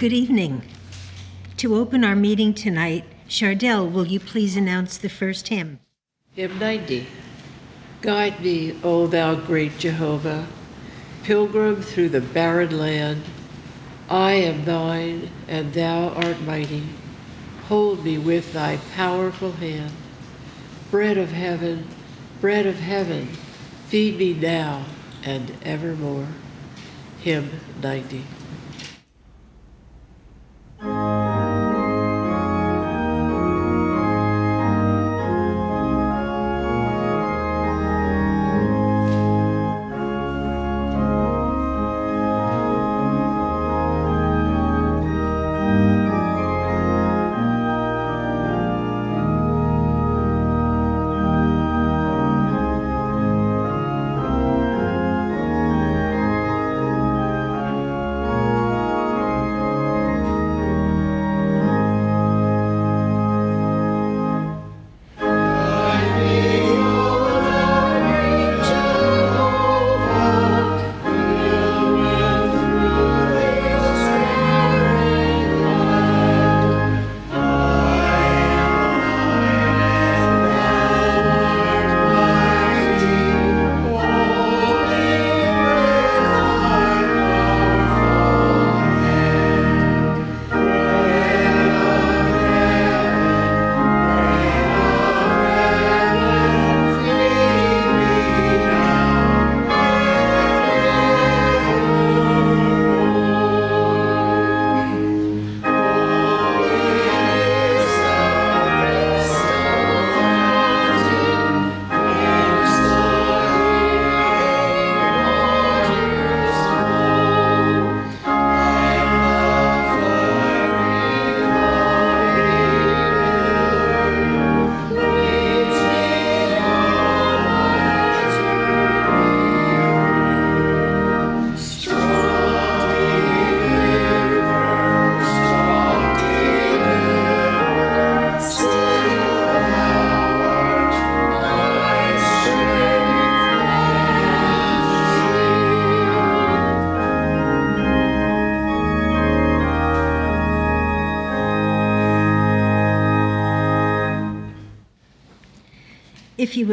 Good evening. To open our meeting tonight, Chardell, will you please announce the first hymn? Hymn 90. Guide me, O thou great Jehovah, pilgrim through the barren land. I am thine, and thou art mighty. Hold me with thy powerful hand. Bread of heaven, bread of heaven, feed me now and evermore. Hymn 90.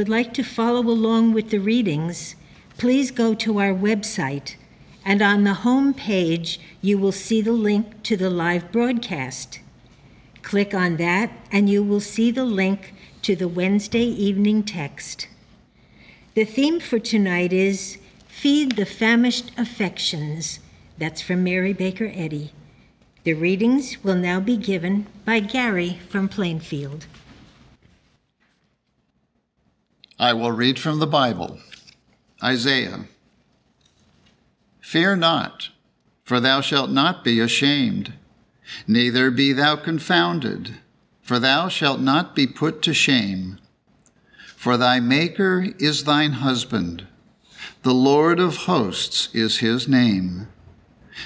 Would like to follow along with the readings, please go to our website, and on the home page, you will see the link to the live broadcast. Click on that, and you will see the link to the Wednesday evening text. The theme for tonight is Feed the Famished Affections. That's from Mary Baker Eddy. The readings will now be given by Gary from Plainfield. I will read from the Bible Isaiah. Fear not, for thou shalt not be ashamed, neither be thou confounded, for thou shalt not be put to shame. For thy Maker is thine husband, the Lord of hosts is his name,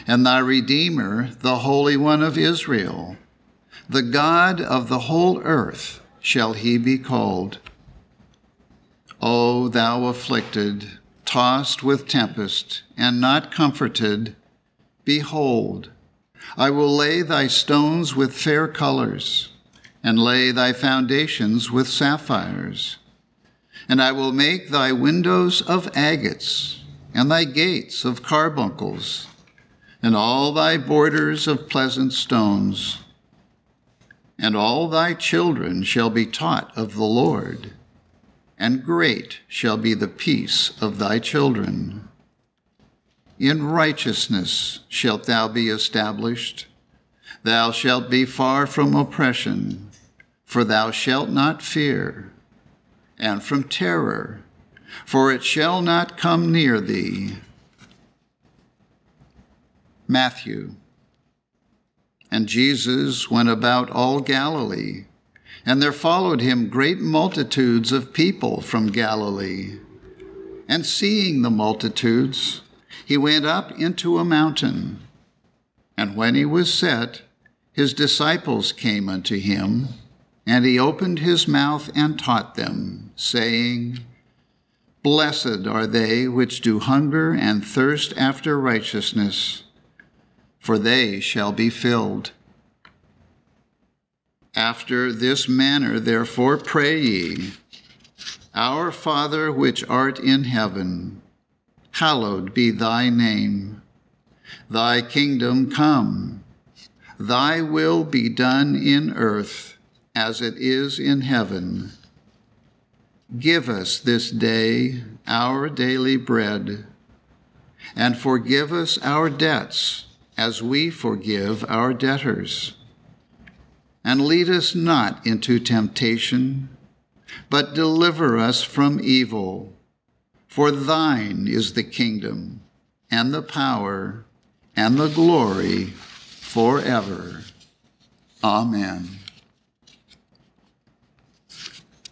and thy Redeemer, the Holy One of Israel. The God of the whole earth shall he be called. O thou afflicted, tossed with tempest, and not comforted, behold, I will lay thy stones with fair colors, and lay thy foundations with sapphires. And I will make thy windows of agates, and thy gates of carbuncles, and all thy borders of pleasant stones. And all thy children shall be taught of the Lord and great shall be the peace of thy children. In righteousness shalt thou be established. Thou shalt be far from oppression, for thou shalt not fear, and from terror, for it shall not come near thee. Matthew. And Jesus went about all Galilee and there followed him great multitudes of people from Galilee. And seeing the multitudes, he went up into a mountain. And when he was set, his disciples came unto him, and he opened his mouth and taught them, saying, Blessed are they which do hunger and thirst after righteousness, for they shall be filled. After this manner, therefore, pray ye Our Father which art in heaven, hallowed be thy name. Thy kingdom come, thy will be done in earth as it is in heaven. Give us this day our daily bread, and forgive us our debts as we forgive our debtors. And lead us not into temptation, but deliver us from evil. For thine is the kingdom, and the power, and the glory forever. Amen.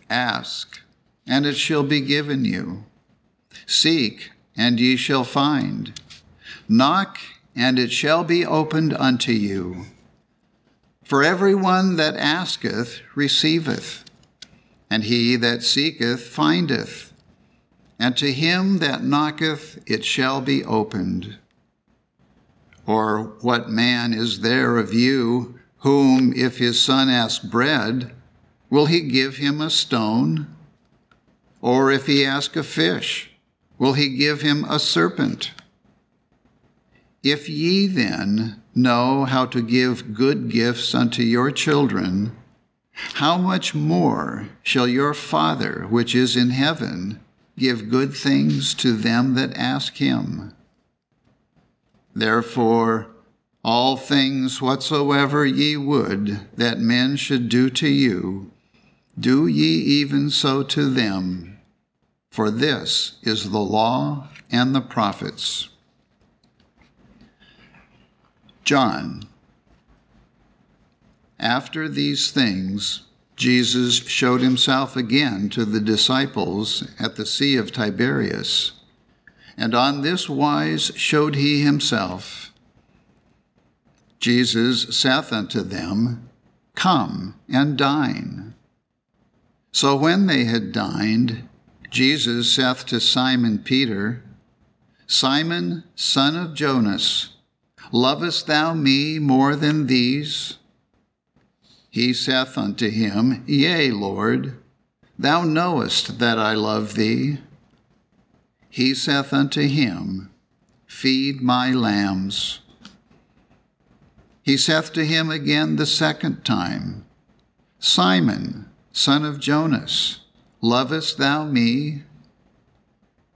Ask, and it shall be given you. Seek, and ye shall find. Knock, and it shall be opened unto you. For every one that asketh receiveth, and he that seeketh findeth, and to him that knocketh it shall be opened. Or what man is there of you whom, if his son ask bread, will he give him a stone? Or if he ask a fish, will he give him a serpent? If ye then know how to give good gifts unto your children, how much more shall your Father which is in heaven give good things to them that ask him? Therefore, all things whatsoever ye would that men should do to you, do ye even so to them. For this is the law and the prophets. John. After these things, Jesus showed himself again to the disciples at the Sea of Tiberias, and on this wise showed he himself. Jesus saith unto them, Come and dine. So when they had dined, Jesus saith to Simon Peter, Simon, son of Jonas, Lovest thou me more than these? He saith unto him, Yea, Lord, thou knowest that I love thee. He saith unto him, Feed my lambs. He saith to him again the second time, Simon, son of Jonas, lovest thou me?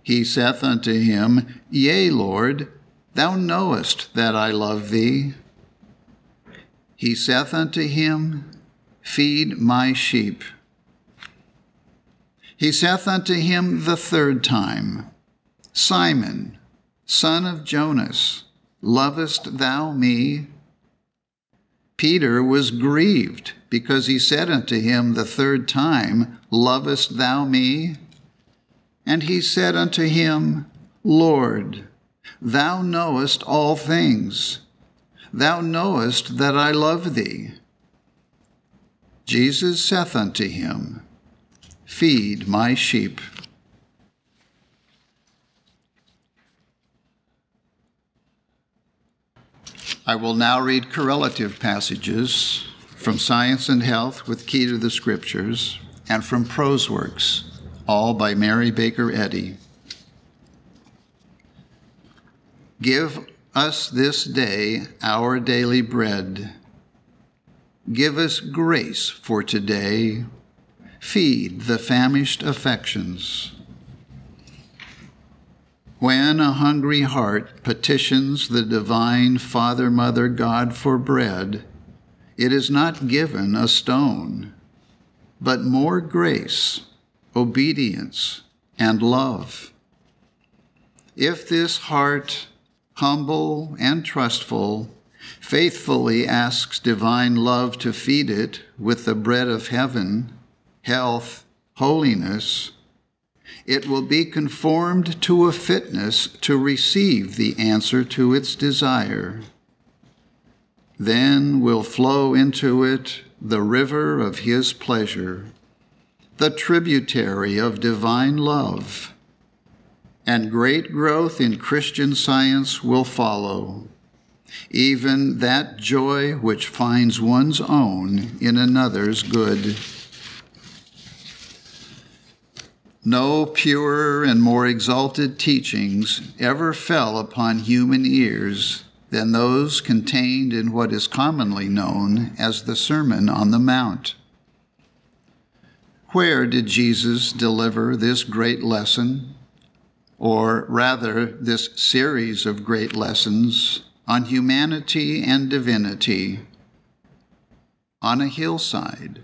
He saith unto him, Yea, Lord, Thou knowest that I love thee. He saith unto him, Feed my sheep. He saith unto him the third time, Simon, son of Jonas, lovest thou me? Peter was grieved because he said unto him the third time, Lovest thou me? And he said unto him, Lord, Thou knowest all things. Thou knowest that I love thee. Jesus saith unto him, Feed my sheep. I will now read correlative passages from Science and Health with Key to the Scriptures and from Prose Works, all by Mary Baker Eddy. Give us this day our daily bread. Give us grace for today. Feed the famished affections. When a hungry heart petitions the divine Father, Mother, God for bread, it is not given a stone, but more grace, obedience, and love. If this heart humble and trustful, faithfully asks divine love to feed it with the bread of heaven, health, holiness, it will be conformed to a fitness to receive the answer to its desire. Then will flow into it the river of his pleasure, the tributary of divine love and great growth in Christian science will follow. even that joy which finds one's own in another's good. No purer and more exalted teachings ever fell upon human ears than those contained in what is commonly known as the Sermon on the Mount. Where did Jesus deliver this great lesson, or rather, this series of great lessons on humanity and divinity? On a hillside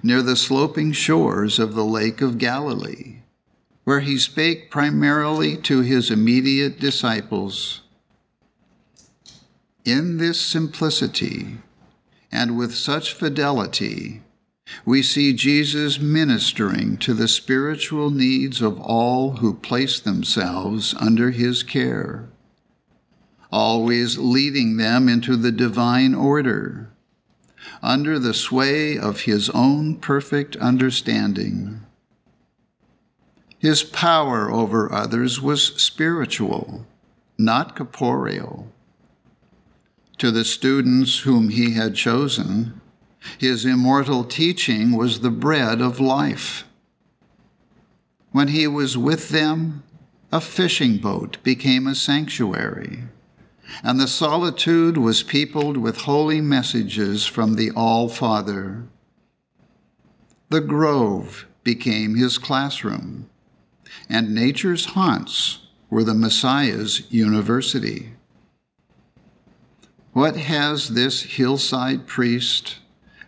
near the sloping shores of the Lake of Galilee, where he spake primarily to his immediate disciples. In this simplicity and with such fidelity, we see Jesus ministering to the spiritual needs of all who place themselves under his care, always leading them into the divine order, under the sway of his own perfect understanding. His power over others was spiritual, not corporeal. To the students whom he had chosen, his immortal teaching was the bread of life. When he was with them, a fishing boat became a sanctuary, and the solitude was peopled with holy messages from the All Father. The grove became his classroom, and nature's haunts were the Messiah's university. What has this hillside priest,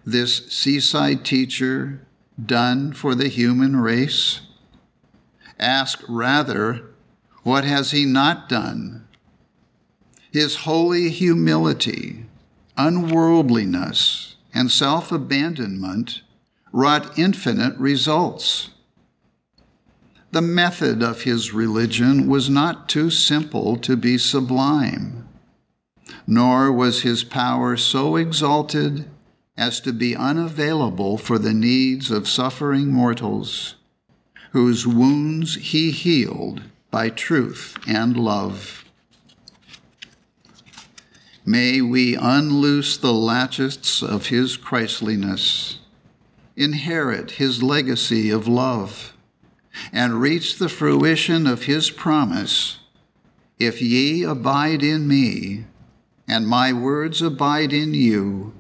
this seaside teacher, done for the human race? Ask rather, what has he not done? His holy humility, unworldliness, and self abandonment wrought infinite results. The method of his religion was not too simple to be sublime, nor was his power so exalted as to be unavailable for the needs of suffering mortals, whose wounds he healed by truth and love. May we unloose the latchets of his Christliness, inherit his legacy of love and reach the fruition of his promise If ye abide in me, and my words abide in you,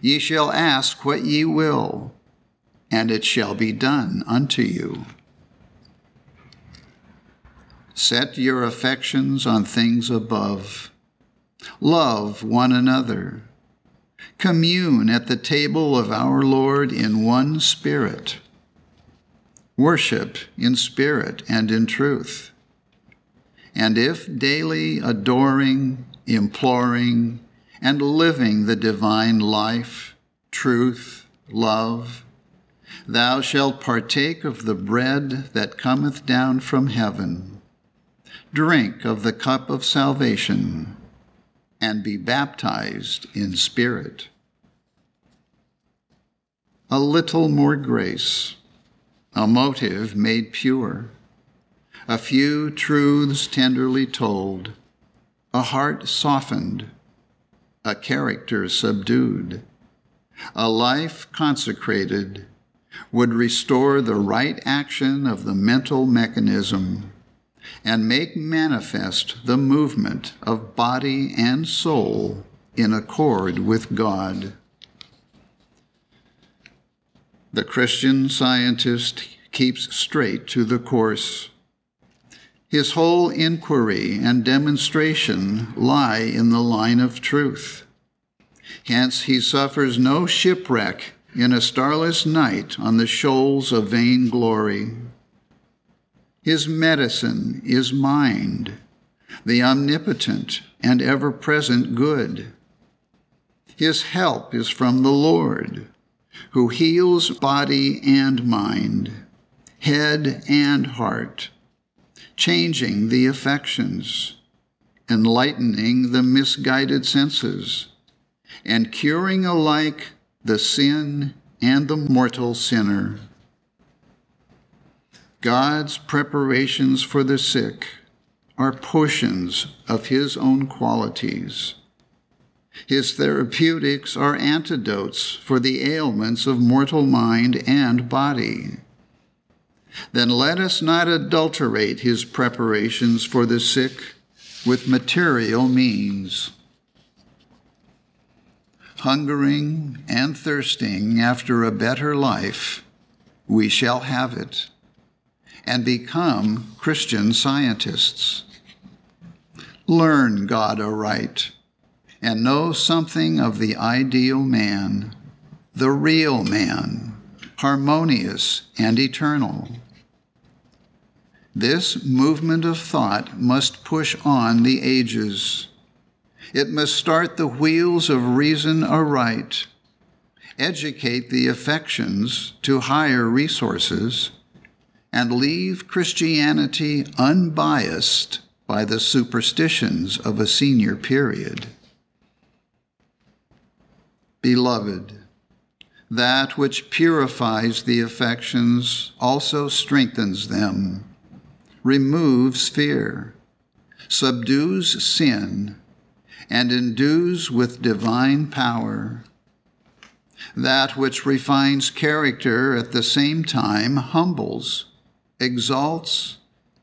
ye shall ask what ye will, and it shall be done unto you. Set your affections on things above. Love one another. Commune at the table of our Lord in one spirit worship in spirit and in truth. And if daily adoring, imploring, and living the divine life, truth, love, thou shalt partake of the bread that cometh down from heaven, drink of the cup of salvation, and be baptized in spirit. A little more grace a motive made pure, a few truths tenderly told, a heart softened, a character subdued, a life consecrated would restore the right action of the mental mechanism and make manifest the movement of body and soul in accord with God. The Christian scientist keeps straight to the course. His whole inquiry and demonstration lie in the line of truth. Hence, he suffers no shipwreck in a starless night on the shoals of vain glory. His medicine is mind, the omnipotent and ever present good. His help is from the Lord who heals body and mind, head and heart, changing the affections, enlightening the misguided senses, and curing alike the sin and the mortal sinner. God's preparations for the sick are portions of his own qualities His therapeutics are antidotes for the ailments of mortal mind and body. Then let us not adulterate his preparations for the sick with material means. Hungering and thirsting after a better life, we shall have it and become Christian scientists. Learn God aright and know something of the ideal man, the real man, harmonious and eternal. This movement of thought must push on the ages. It must start the wheels of reason aright, educate the affections to higher resources, and leave Christianity unbiased by the superstitions of a senior period. Beloved, that which purifies the affections also strengthens them removes fear, subdues sin, and endues with divine power. That which refines character at the same time humbles, exalts,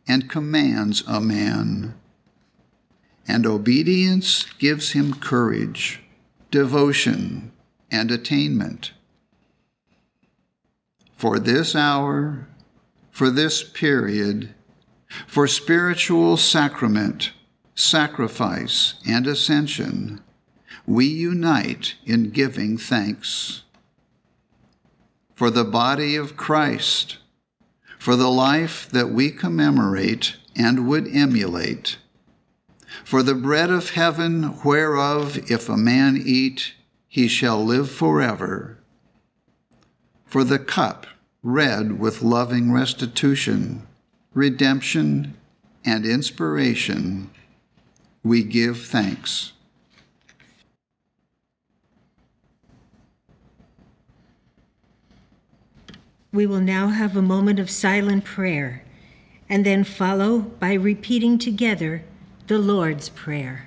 and commands a man. And obedience gives him courage, devotion, and attainment. For this hour, for this period, for spiritual sacrament, sacrifice, and ascension, we unite in giving thanks. For the body of Christ, for the life that we commemorate and would emulate, for the bread of heaven, whereof if a man eat, he shall live forever, for the cup red with loving restitution redemption, and inspiration, we give thanks. We will now have a moment of silent prayer and then follow by repeating together the Lord's Prayer.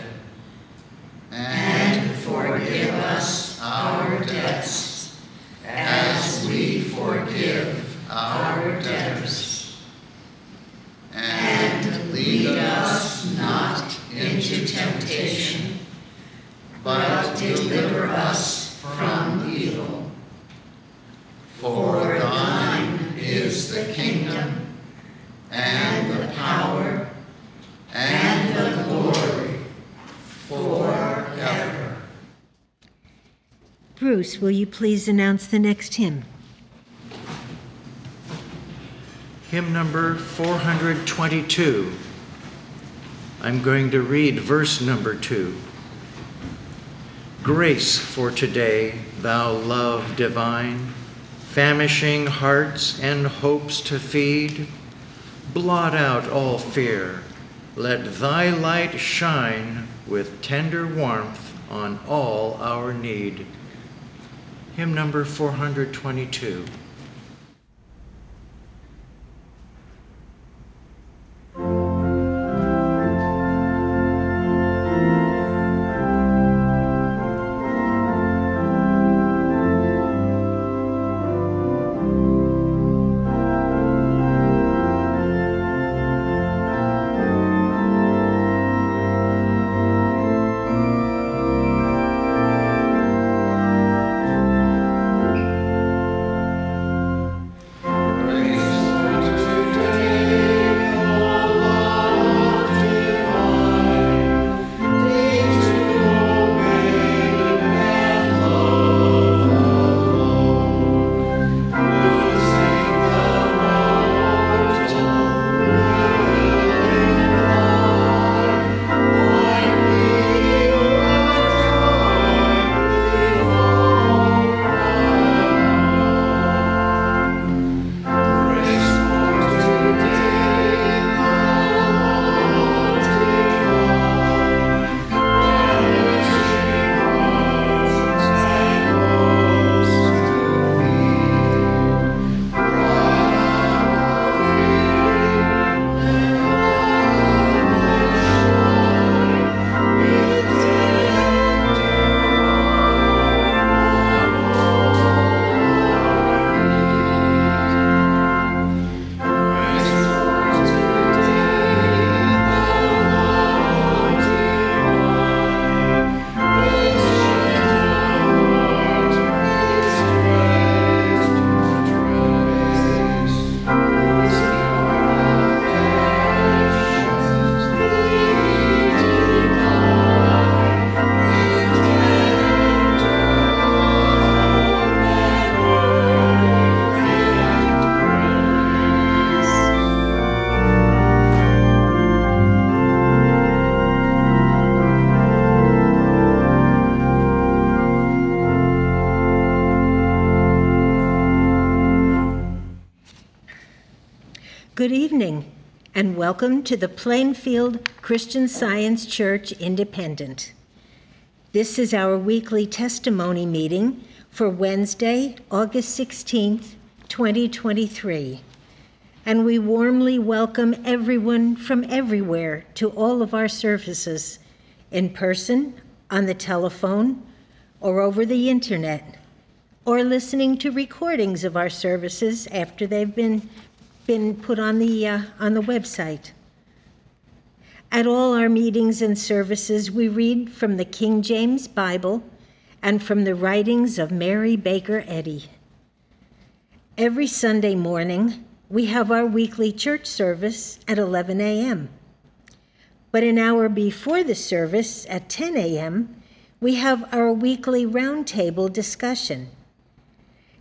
and forgive us our debts as we forgive our debtors. And lead us not into temptation, but deliver us from evil. For thine is the kingdom, and the power, and the glory, forever. Bruce, will you please announce the next hymn? Hymn number 422. I'm going to read verse number two. Grace for today, thou love divine, famishing hearts and hopes to feed. Blot out all fear, let thy light shine with tender warmth on all our need. Hymn number 422. Welcome to the Plainfield Christian Science Church Independent. This is our weekly testimony meeting for Wednesday, August 16th, 2023. And we warmly welcome everyone from everywhere to all of our services, in person, on the telephone, or over the internet, or listening to recordings of our services after they've been, been put on the, uh, on the website. At all our meetings and services, we read from the King James Bible and from the writings of Mary Baker Eddy. Every Sunday morning, we have our weekly church service at 11 a.m. But an hour before the service, at 10 a.m., we have our weekly roundtable discussion.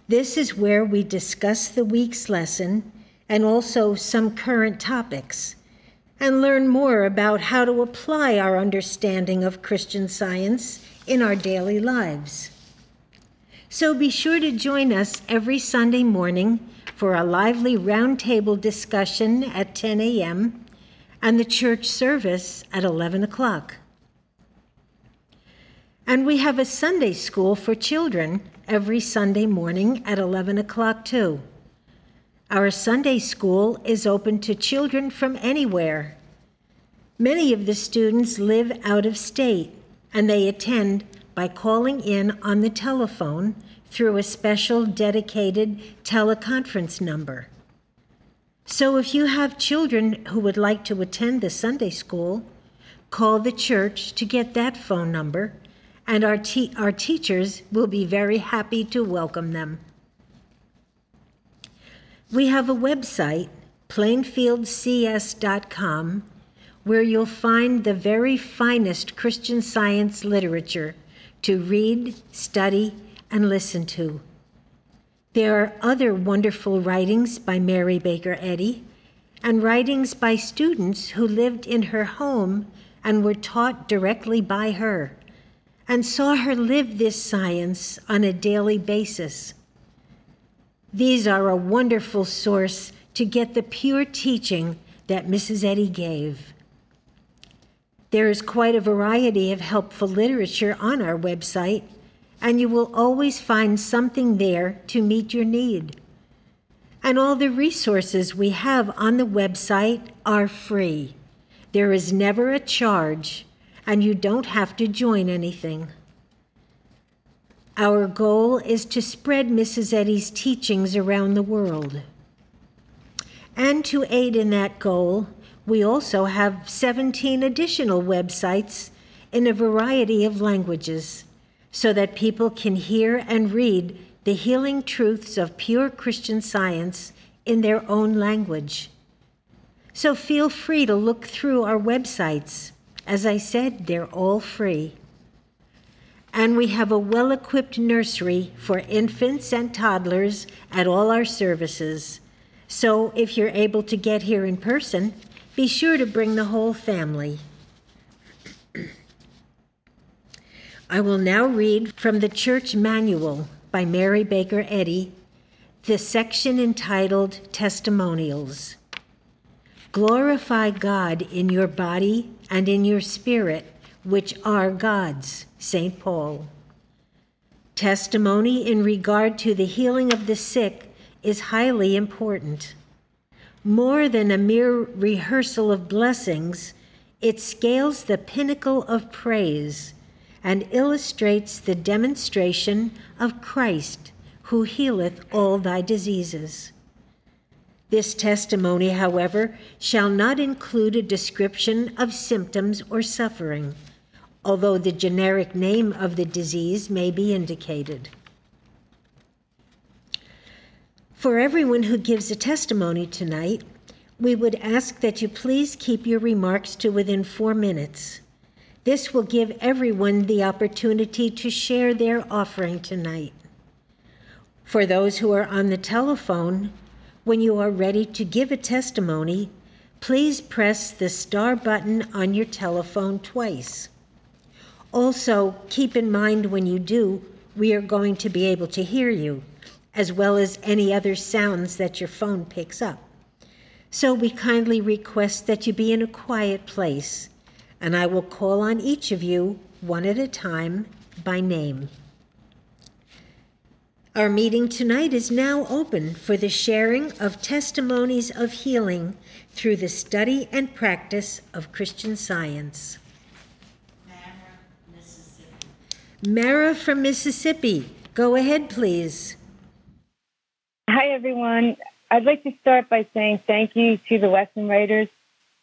This is where we discuss the week's lesson and also some current topics and learn more about how to apply our understanding of Christian science in our daily lives. So be sure to join us every Sunday morning for a lively roundtable discussion at 10 a.m. and the church service at 11 o'clock. And we have a Sunday school for children every Sunday morning at 11 o'clock, too. Our Sunday school is open to children from anywhere. Many of the students live out of state and they attend by calling in on the telephone through a special dedicated teleconference number. So if you have children who would like to attend the Sunday school, call the church to get that phone number and our, te- our teachers will be very happy to welcome them. We have a website, plainfieldcs.com, where you'll find the very finest Christian science literature to read, study, and listen to. There are other wonderful writings by Mary Baker Eddy and writings by students who lived in her home and were taught directly by her and saw her live this science on a daily basis. These are a wonderful source to get the pure teaching that Mrs. Eddy gave. There is quite a variety of helpful literature on our website, and you will always find something there to meet your need. And all the resources we have on the website are free. There is never a charge, and you don't have to join anything. Our goal is to spread Mrs. Eddy's teachings around the world. And to aid in that goal, we also have 17 additional websites in a variety of languages so that people can hear and read the healing truths of pure Christian science in their own language. So feel free to look through our websites. As I said, they're all free. And we have a well equipped nursery for infants and toddlers at all our services. So if you're able to get here in person, be sure to bring the whole family. I will now read from the Church Manual by Mary Baker Eddy, the section entitled Testimonials. Glorify God in your body and in your spirit, which are God's. St. Paul. Testimony in regard to the healing of the sick is highly important. More than a mere rehearsal of blessings, it scales the pinnacle of praise and illustrates the demonstration of Christ who healeth all thy diseases. This testimony, however, shall not include a description of symptoms or suffering, although the generic name of the disease may be indicated. For everyone who gives a testimony tonight, we would ask that you please keep your remarks to within four minutes. This will give everyone the opportunity to share their offering tonight. For those who are on the telephone, when you are ready to give a testimony, please press the star button on your telephone twice. Also, keep in mind when you do, we are going to be able to hear you, as well as any other sounds that your phone picks up. So we kindly request that you be in a quiet place, and I will call on each of you one at a time by name. Our meeting tonight is now open for the sharing of testimonies of healing through the study and practice of Christian Science. Mara from Mississippi, go ahead, please. Hi, everyone. I'd like to start by saying thank you to the lesson writers.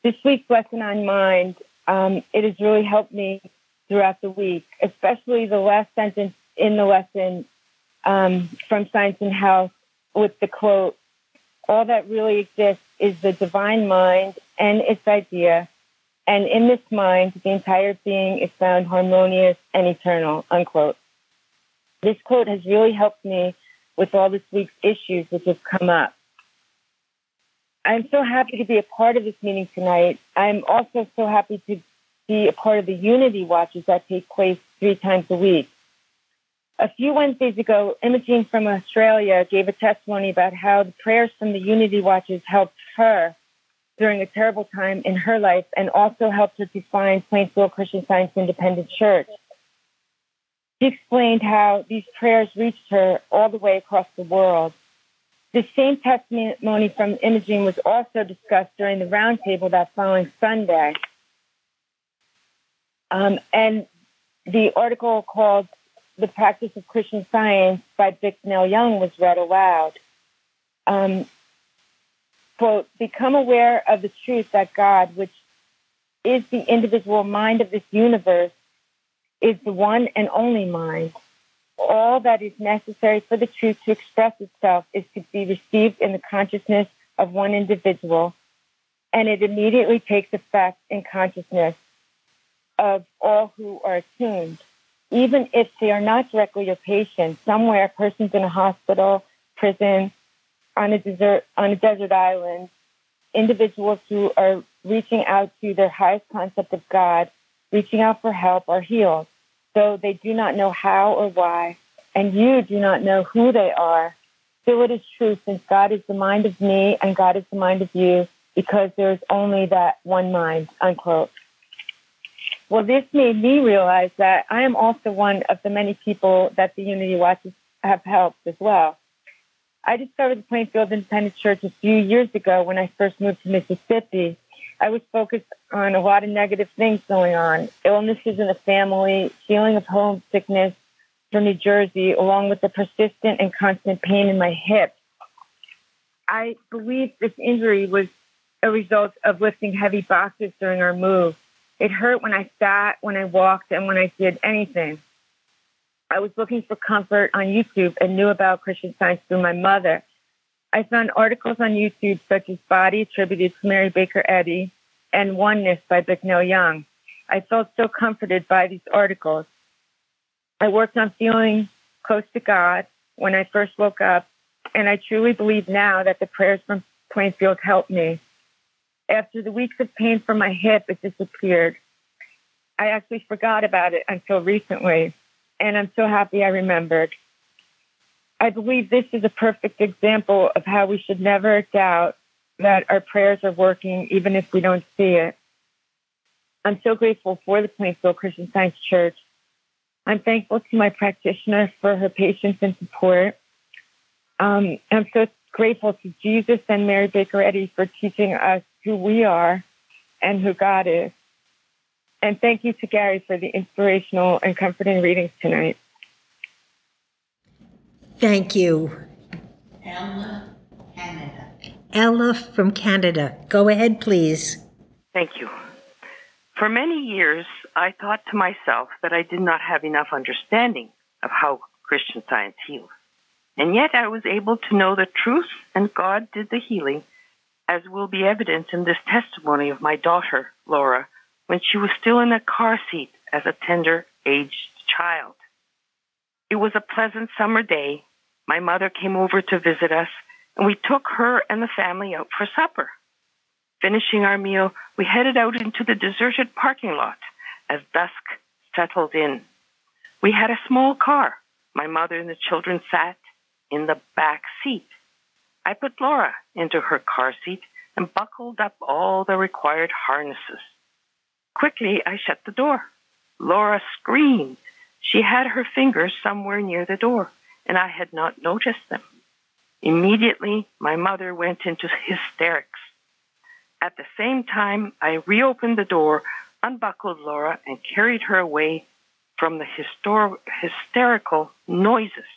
This week's lesson on mind, um, it has really helped me throughout the week, especially the last sentence in the lesson um, from Science and Health with the quote, all that really exists is the divine mind and its idea. And in this mind, the entire being is found harmonious and eternal, unquote. This quote has really helped me with all this week's issues which have come up. I'm so happy to be a part of this meeting tonight. I'm also so happy to be a part of the Unity Watches that take place three times a week. A few Wednesdays ago, Imogene from Australia gave a testimony about how the prayers from the Unity Watches helped her during a terrible time in her life and also helped her to find Plainsville Christian Science Independent Church. She explained how these prayers reached her all the way across the world. The same testimony from Imogene was also discussed during the roundtable that following Sunday. Um, and the article called The Practice of Christian Science by Vic Bicknell Young was read aloud. Um, quote, become aware of the truth that God, which is the individual mind of this universe, is the one and only mind all that is necessary for the truth to express itself is to be received in the consciousness of one individual, and it immediately takes effect in consciousness of all who are attuned. Even if they are not directly your patient, somewhere, persons in a hospital, prison, on a desert, on a desert island, individuals who are reaching out to their highest concept of God, reaching out for help, are healed though they do not know how or why, and you do not know who they are, still it is true since God is the mind of me and God is the mind of you, because there is only that one mind, unquote. Well, this made me realize that I am also one of the many people that the Unity Watches have helped as well. I discovered the Plainfield Independent Church a few years ago when I first moved to Mississippi I was focused on a lot of negative things going on illnesses in the family, feeling of homesickness from New Jersey, along with the persistent and constant pain in my hip. I believe this injury was a result of lifting heavy boxes during our move. It hurt when I sat, when I walked, and when I did anything. I was looking for comfort on YouTube and knew about Christian science through my mother. I found articles on YouTube such as Body attributed to Mary Baker Eddy and Oneness by Bicknell Young. I felt so comforted by these articles. I worked on feeling close to God when I first woke up, and I truly believe now that the prayers from Plainfield helped me. After the weeks of pain from my hip, it disappeared. I actually forgot about it until recently, and I'm so happy I remembered. I believe this is a perfect example of how we should never doubt that our prayers are working even if we don't see it. I'm so grateful for the Plainsville Christian Science Church. I'm thankful to my practitioner for her patience and support. Um, I'm so grateful to Jesus and Mary Baker Eddy for teaching us who we are and who God is. And thank you to Gary for the inspirational and comforting readings tonight. Thank you. Ella, Canada. Ella from Canada. Go ahead, please. Thank you. For many years, I thought to myself that I did not have enough understanding of how Christian science heals. And yet I was able to know the truth, and God did the healing, as will be evident in this testimony of my daughter, Laura, when she was still in a car seat as a tender aged child. It was a pleasant summer day. My mother came over to visit us, and we took her and the family out for supper. Finishing our meal, we headed out into the deserted parking lot as dusk settled in. We had a small car. My mother and the children sat in the back seat. I put Laura into her car seat and buckled up all the required harnesses. Quickly, I shut the door. Laura screamed. She had her fingers somewhere near the door, and I had not noticed them. Immediately, my mother went into hysterics. At the same time, I reopened the door, unbuckled Laura, and carried her away from the histor- hysterical noises.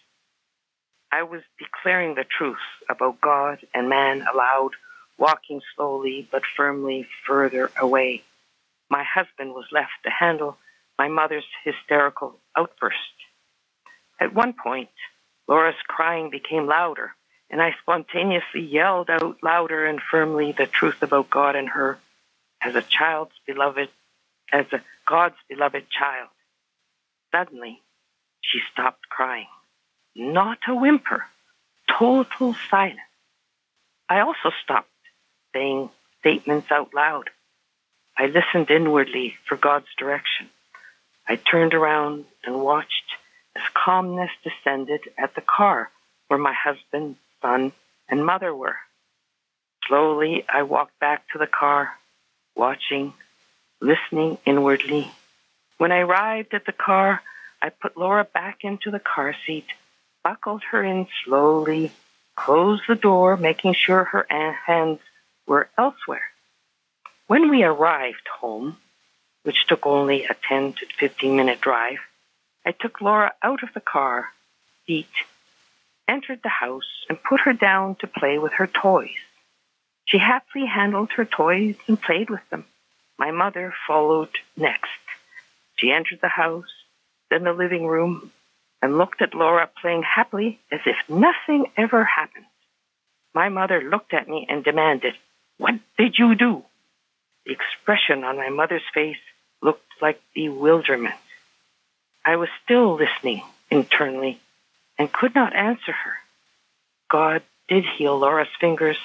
I was declaring the truth about God and man aloud, walking slowly but firmly further away. My husband was left to handle my mother's hysterical outburst. At one point, Laura's crying became louder, and I spontaneously yelled out louder and firmly the truth about God and her as a child's beloved, as a God's beloved child. Suddenly, she stopped crying. Not a whimper. Total silence. I also stopped saying statements out loud. I listened inwardly for God's direction. I turned around and watched as calmness descended at the car where my husband, son, and mother were. Slowly, I walked back to the car, watching, listening inwardly. When I arrived at the car, I put Laura back into the car seat, buckled her in slowly, closed the door, making sure her hands were elsewhere. When we arrived home, which took only a 10 to 15 minute drive, I took Laura out of the car seat, entered the house, and put her down to play with her toys. She happily handled her toys and played with them. My mother followed next. She entered the house, then the living room, and looked at Laura playing happily as if nothing ever happened. My mother looked at me and demanded, What did you do? The expression on my mother's face looked like bewilderment. I was still listening internally and could not answer her. God did heal Laura's fingers,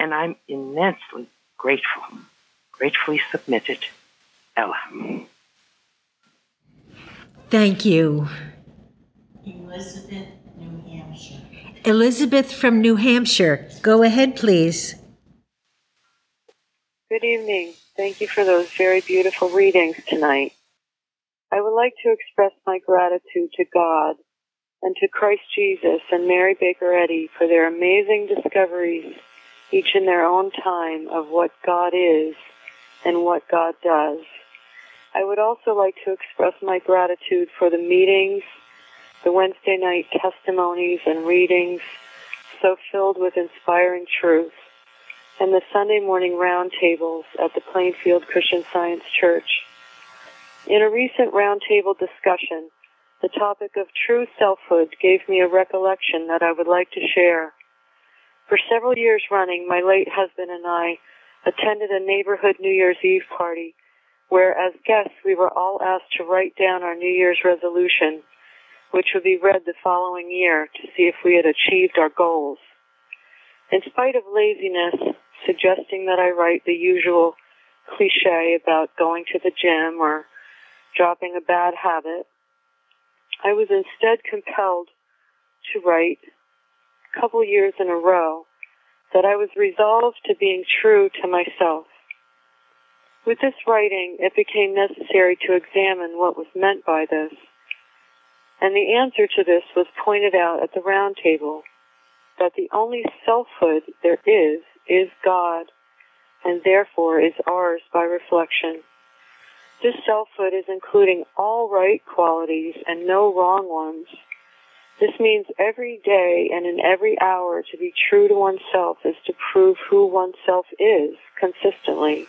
and I'm immensely grateful. Gratefully submitted, Ella. Thank you. Elizabeth, New Hampshire. Elizabeth from New Hampshire, go ahead, please. Good evening. Thank you for those very beautiful readings tonight. I would like to express my gratitude to God and to Christ Jesus and Mary Baker Eddy for their amazing discoveries, each in their own time, of what God is and what God does. I would also like to express my gratitude for the meetings, the Wednesday night testimonies and readings, so filled with inspiring truth, and the Sunday morning roundtables at the Plainfield Christian Science Church. In a recent roundtable discussion, the topic of true selfhood gave me a recollection that I would like to share. For several years running, my late husband and I attended a neighborhood New Year's Eve party where as guests we were all asked to write down our New Year's resolution, which would be read the following year to see if we had achieved our goals. In spite of laziness, suggesting that I write the usual cliche about going to the gym or dropping a bad habit, I was instead compelled to write a couple years in a row that I was resolved to being true to myself. With this writing, it became necessary to examine what was meant by this, and the answer to this was pointed out at the round table, that the only selfhood there is is God, and therefore is ours by reflection. This selfhood is including all right qualities and no wrong ones. This means every day and in every hour to be true to oneself is to prove who oneself is consistently.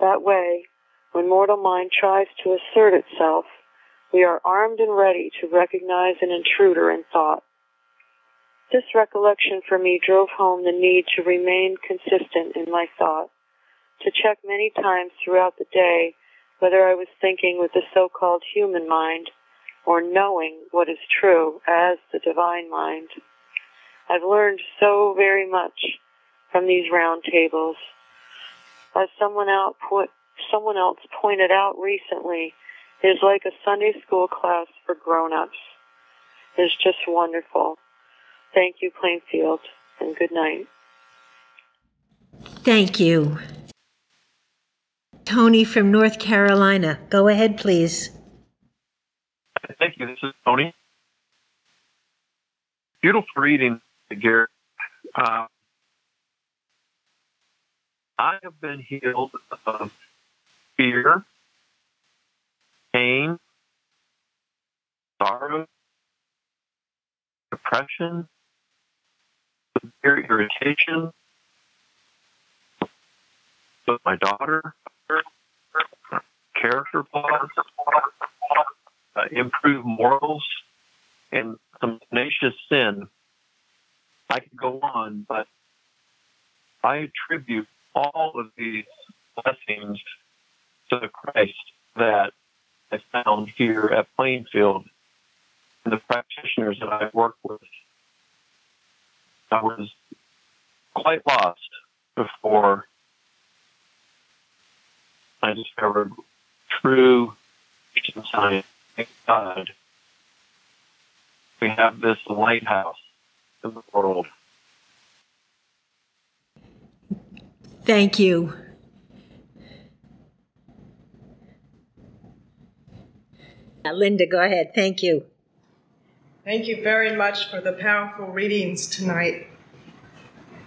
That way, when mortal mind tries to assert itself, we are armed and ready to recognize an intruder in thought. This recollection for me drove home the need to remain consistent in my thought, to check many times throughout the day whether I was thinking with the so-called human mind or knowing what is true as the divine mind. I've learned so very much from these round tables. As someone else, someone else pointed out recently, it is like a Sunday school class for grown-ups. It's just wonderful. Thank you, Plainfield, and good night. Thank you. Tony from North Carolina, go ahead, please. Thank you. This is Tony. Beautiful reading, Garrett. Uh, I have been healed of fear, pain, sorrow, depression, severe irritation with my daughter, character flaws, uh, improved morals, and some tenacious sin. I could go on, but I attribute all of these blessings to the Christ that I found here at Plainfield and the practitioners that I've worked with. I was quite lost before I discovered true science. God we have this lighthouse in the world. Thank you. Linda, go ahead. Thank you. Thank you very much for the powerful readings tonight.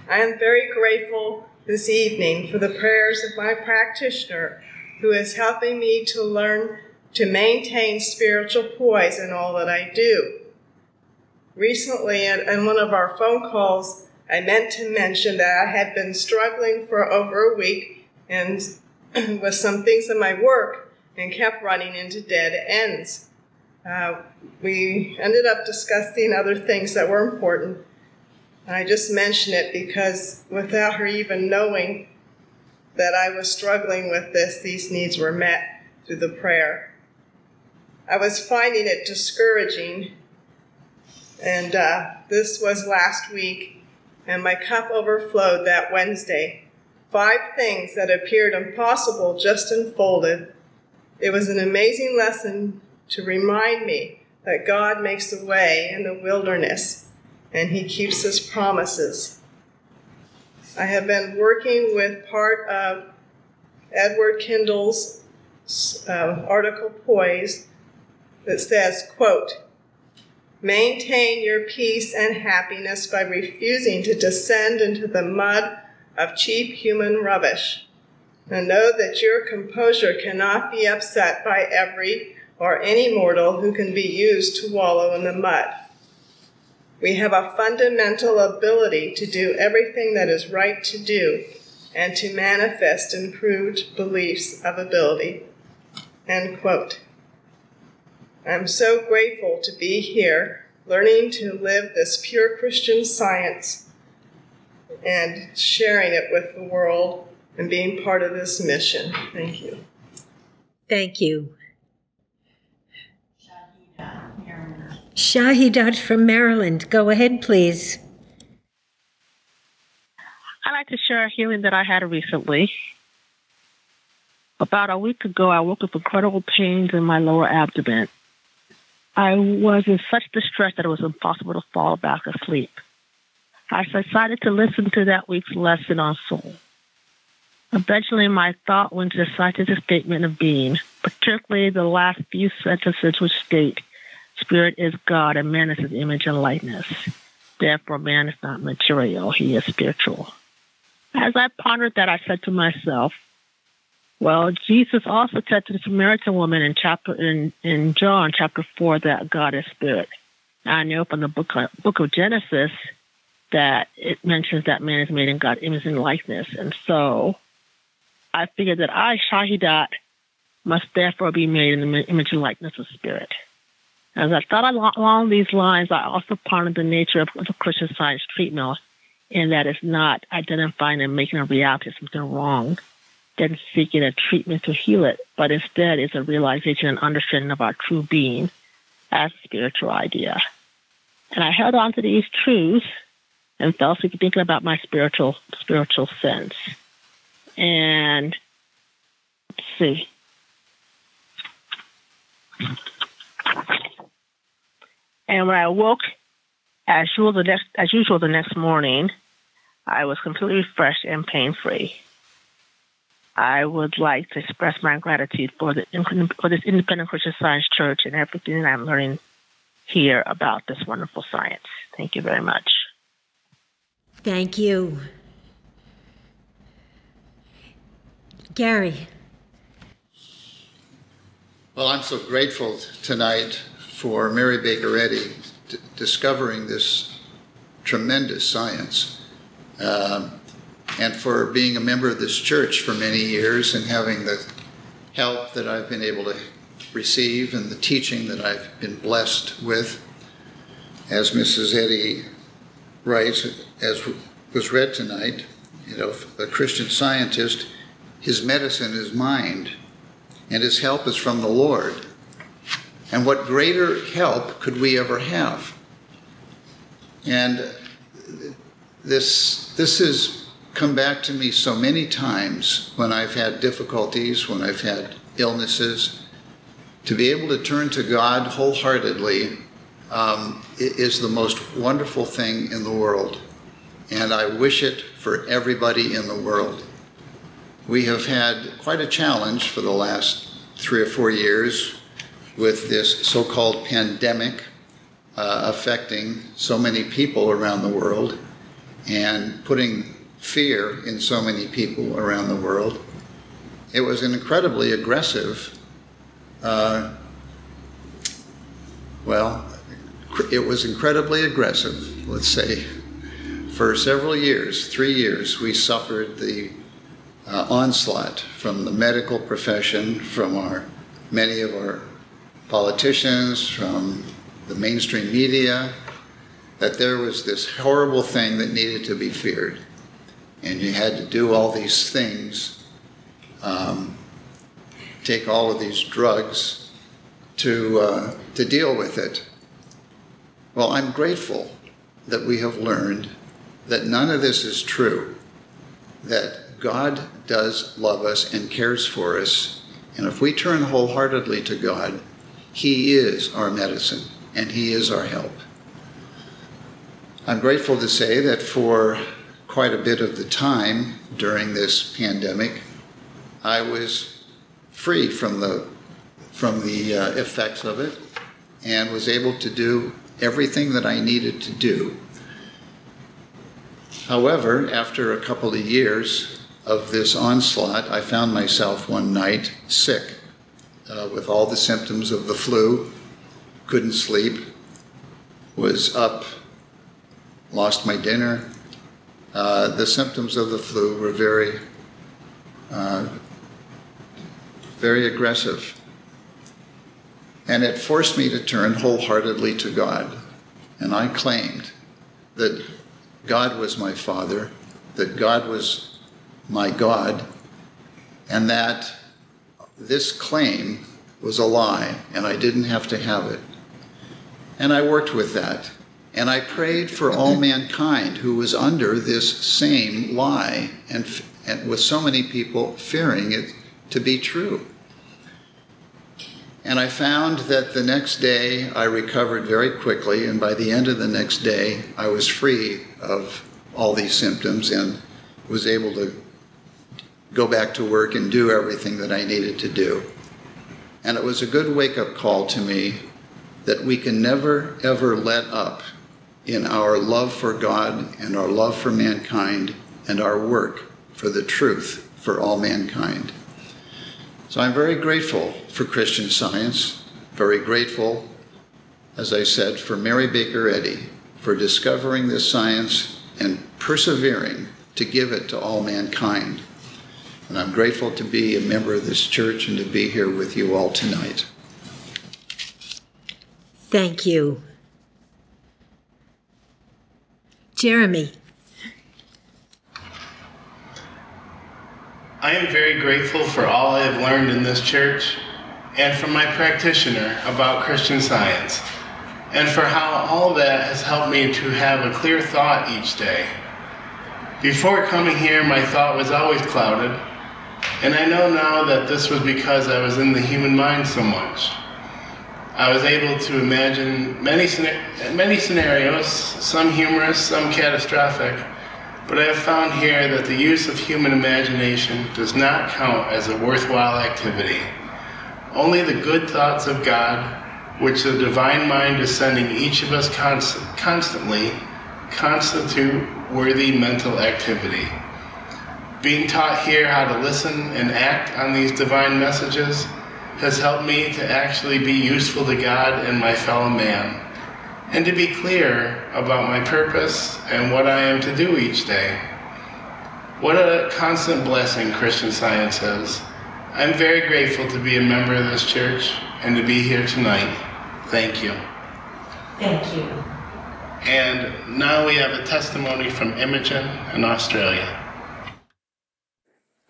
I am very grateful this evening for the prayers of my practitioner who is helping me to learn to maintain spiritual poise in all that I do. Recently, in one of our phone calls, I meant to mention that I had been struggling for over a week and with some things in my work and kept running into dead ends. Uh, we ended up discussing other things that were important. And I just mention it because without her even knowing that I was struggling with this, these needs were met through the prayer. I was finding it discouraging, and uh, this was last week, and my cup overflowed that Wednesday. Five things that appeared impossible just unfolded. It was an amazing lesson to remind me that God makes a way in the wilderness and He keeps His promises. I have been working with part of Edward Kendall's uh, article Poise that says, quote, Maintain your peace and happiness by refusing to descend into the mud of cheap human rubbish. And know that your composure cannot be upset by every or any mortal who can be used to wallow in the mud. We have a fundamental ability to do everything that is right to do and to manifest improved beliefs of ability. End quote. I'm so grateful to be here learning to live this pure Christian science and sharing it with the world and being part of this mission. Thank you. Thank you. Shahida, Maryland. Shahidat from Maryland, go ahead, please. I'd like to share a healing that I had recently. About a week ago, I woke up with incredible pains in my lower abdomen. I was in such distress that it was impossible to fall back asleep. I decided to listen to that week's lesson on soul. Eventually, my thought went to the scientific statement of being, particularly the last few sentences which state, Spirit is God and man is his image and likeness. Therefore, man is not material, he is spiritual. As I pondered that, I said to myself, well, Jesus also said to the Samaritan woman in chapter in, in John chapter four that God is spirit. I know from the book of, book of Genesis that it mentions that man is made in God's image and likeness, and so I figured that I, Shahidat, must therefore be made in the image and likeness of spirit. As I thought along these lines, I also pondered the nature of the Christian science treatment, in that it's not identifying and making a reality something wrong, then seeking a treatment to heal it, but instead is a realization and understanding of our true being as a spiritual idea. And I held on to these truths and fell asleep thinking about my spiritual spiritual sense. And let's see. And when I woke, as usual the next as usual the next morning, I was completely refreshed and pain free. I would like to express my gratitude for the for this independent Christian Science Church and everything that I'm learning here about this wonderful science. Thank you very much. Thank you. Gary. Well, I'm so grateful tonight for Mary Baker Eddy d- discovering this tremendous science um, and for being a member of this church for many years and having the help that I've been able to receive and the teaching that I've been blessed with. As Mrs. Eddy writes, as was read tonight, you know, a Christian scientist, his medicine is mind and his help is from the Lord. And what greater help could we ever have? And this, this has come back to me so many times when I've had difficulties, when I've had illnesses. To be able to turn to God wholeheartedly um, is the most wonderful thing in the world. And I wish it for everybody in the world. We have had quite a challenge for the last three or four years with this so called pandemic uh, affecting so many people around the world and putting fear in so many people around the world. It was an incredibly aggressive, uh, well, it was incredibly aggressive, let's say. For several years, three years, we suffered the uh, onslaught from the medical profession, from our many of our politicians, from the mainstream media, that there was this horrible thing that needed to be feared. And you had to do all these things, um, take all of these drugs to, uh, to deal with it. Well, I'm grateful that we have learned that none of this is true, that God does love us and cares for us. And if we turn wholeheartedly to God, He is our medicine and He is our help. I'm grateful to say that for quite a bit of the time during this pandemic, I was free from the from the uh, effects of it and was able to do everything that I needed to do. However, after a couple of years, of this onslaught, I found myself one night sick uh, with all the symptoms of the flu, couldn't sleep, was up, lost my dinner. Uh, the symptoms of the flu were very, uh, very aggressive. And it forced me to turn wholeheartedly to God. And I claimed that God was my Father, that God was my God, and that this claim was a lie and I didn't have to have it. And I worked with that. And I prayed for all mankind who was under this same lie and, and with so many people fearing it to be true. And I found that the next day I recovered very quickly, and by the end of the next day, I was free of all these symptoms and was able to go back to work and do everything that I needed to do. And it was a good wake up call to me that we can never, ever let up in our love for God and our love for mankind and our work for the truth for all mankind. So I'm very grateful for Christian Science, very grateful, as I said, for Mary Baker Eddy for discovering this science and persevering to give it to all mankind. And I'm grateful to be a member of this church and to be here with you all tonight. Thank you. Jeremy. I am very grateful for all I have learned in this church and from my practitioner about Christian science, and for how all that has helped me to have a clear thought each day. Before coming here, my thought was always clouded and I know now that this was because I was in the human mind so much. I was able to imagine many, many scenarios, some humorous, some catastrophic, but I have found here that the use of human imagination does not count as a worthwhile activity. Only the good thoughts of God, which the divine mind is sending each of us const- constantly, constitute worthy mental activity. Being taught here how to listen and act on these divine messages has helped me to actually be useful to God and my fellow man, and to be clear about my purpose and what I am to do each day. What a constant blessing Christian Science is. I'm very grateful to be a member of this church and to be here tonight. Thank you. Thank you. And now we have a testimony from Imogen in Australia.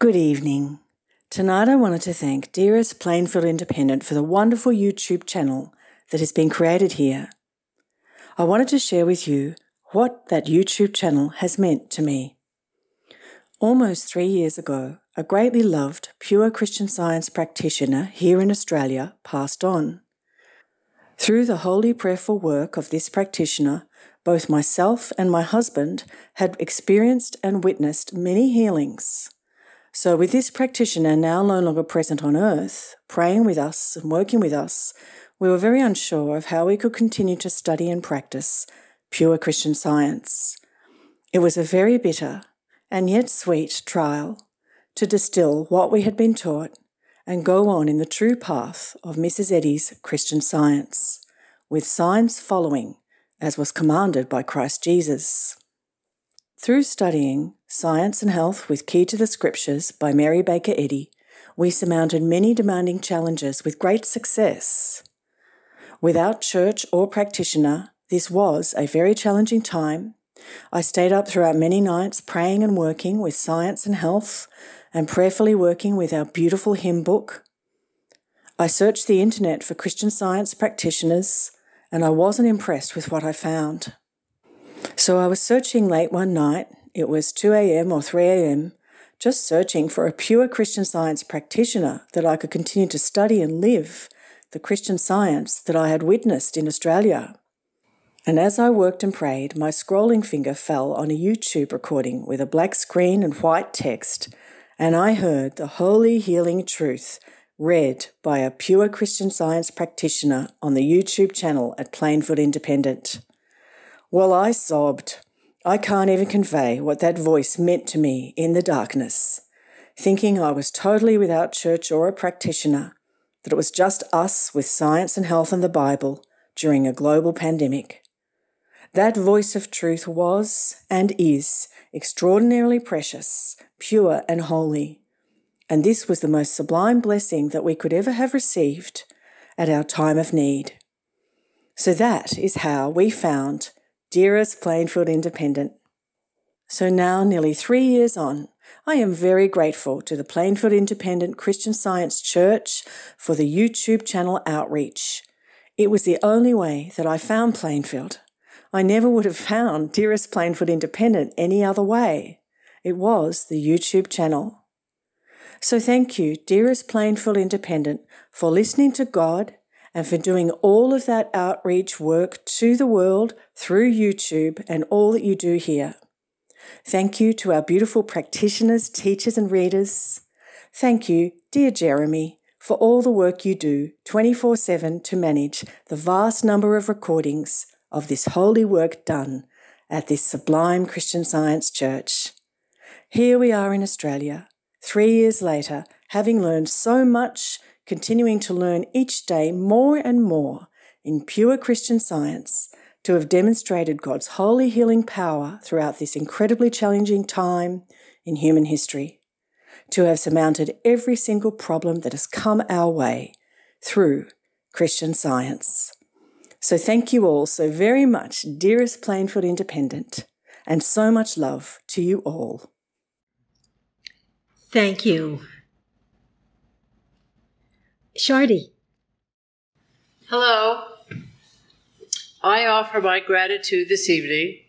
Good evening. Tonight I wanted to thank dearest Plainfield Independent for the wonderful YouTube channel that has been created here. I wanted to share with you what that YouTube channel has meant to me. Almost three years ago, a greatly loved pure Christian science practitioner here in Australia passed on. Through the holy prayerful work of this practitioner, both myself and my husband had experienced and witnessed many healings. So, with this practitioner now no longer present on earth, praying with us and working with us, we were very unsure of how we could continue to study and practice pure Christian science. It was a very bitter and yet sweet trial to distill what we had been taught and go on in the true path of Mrs. Eddy's Christian science, with signs following, as was commanded by Christ Jesus. Through studying Science and Health with Key to the Scriptures by Mary Baker Eddy, we surmounted many demanding challenges with great success. Without church or practitioner, this was a very challenging time. I stayed up throughout many nights praying and working with Science and Health and prayerfully working with our beautiful hymn book. I searched the internet for Christian science practitioners and I wasn't impressed with what I found. So I was searching late one night, it was 2 a.m. or 3 a.m., just searching for a pure Christian science practitioner that I could continue to study and live the Christian science that I had witnessed in Australia. And as I worked and prayed, my scrolling finger fell on a YouTube recording with a black screen and white text, and I heard the holy healing truth read by a pure Christian science practitioner on the YouTube channel at Plainfield Independent. Well, I sobbed. I can't even convey what that voice meant to me in the darkness, thinking I was totally without church or a practitioner, that it was just us with science and health and the Bible during a global pandemic. That voice of truth was and is extraordinarily precious, pure, and holy. And this was the most sublime blessing that we could ever have received at our time of need. So that is how we found Dearest Plainfield Independent. So now, nearly three years on, I am very grateful to the Plainfield Independent Christian Science Church for the YouTube channel outreach. It was the only way that I found Plainfield. I never would have found Dearest Plainfield Independent any other way. It was the YouTube channel. So thank you, Dearest Plainfield Independent, for listening to God and for doing all of that outreach work to the world through YouTube and all that you do here. Thank you to our beautiful practitioners, teachers, and readers. Thank you, dear Jeremy, for all the work you do 24 7 to manage the vast number of recordings of this holy work done at this sublime Christian Science Church. Here we are in Australia, three years later, having learned so much continuing to learn each day more and more in pure Christian science to have demonstrated God's holy healing power throughout this incredibly challenging time in human history, to have surmounted every single problem that has come our way through Christian science. So thank you all so very much, dearest Plainfield Independent, and so much love to you all. Thank you. Shardy. Hello. I offer my gratitude this evening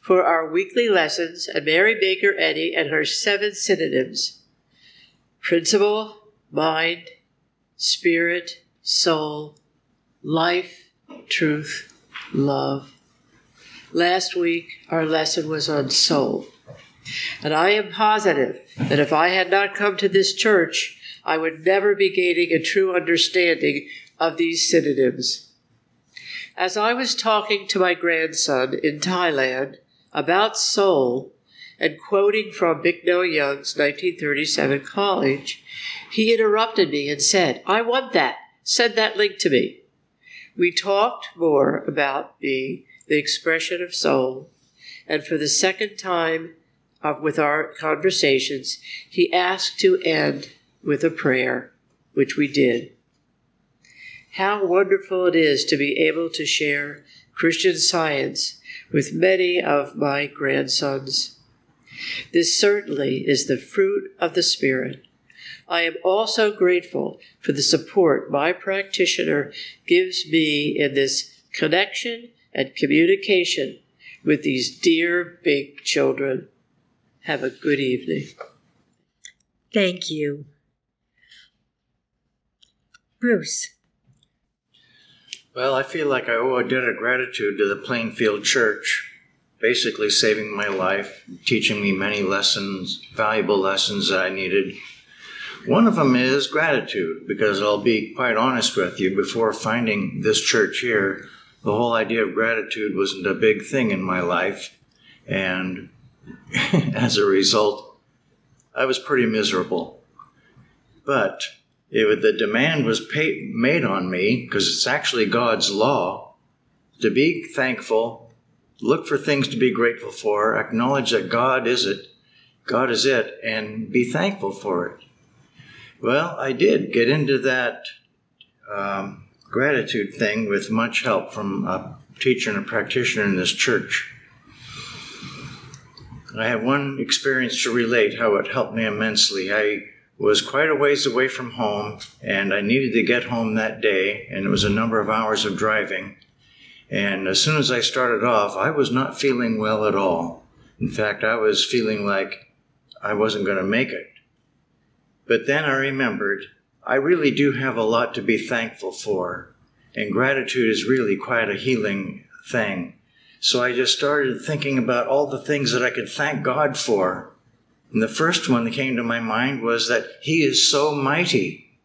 for our weekly lessons and Mary Baker Eddy and her seven synonyms principle, mind, spirit, soul, life, truth, love. Last week, our lesson was on soul. And I am positive that if I had not come to this church, I would never be gaining a true understanding of these synonyms. As I was talking to my grandson in Thailand about soul and quoting from Bicknell Young's 1937 College, he interrupted me and said, I want that. Send that link to me. We talked more about being the expression of soul, and for the second time of, with our conversations, he asked to end with a prayer, which we did. How wonderful it is to be able to share Christian science with many of my grandsons. This certainly is the fruit of the Spirit. I am also grateful for the support my practitioner gives me in this connection and communication with these dear big children. Have a good evening. Thank you. Bruce. Well, I feel like I owe a debt of gratitude to the Plainfield Church, basically saving my life, teaching me many lessons, valuable lessons that I needed. One of them is gratitude, because I'll be quite honest with you, before finding this church here, the whole idea of gratitude wasn't a big thing in my life. And as a result, I was pretty miserable. But if the demand was pay, made on me, because it's actually God's law, to be thankful, look for things to be grateful for, acknowledge that God is it, God is it, and be thankful for it. Well, I did get into that um, gratitude thing with much help from a teacher and a practitioner in this church. I have one experience to relate how it helped me immensely. I was quite a ways away from home, and I needed to get home that day, and it was a number of hours of driving. And as soon as I started off, I was not feeling well at all. In fact, I was feeling like I wasn't going to make it. But then I remembered I really do have a lot to be thankful for, and gratitude is really quite a healing thing. So I just started thinking about all the things that I could thank God for and the first one that came to my mind was that He is so mighty.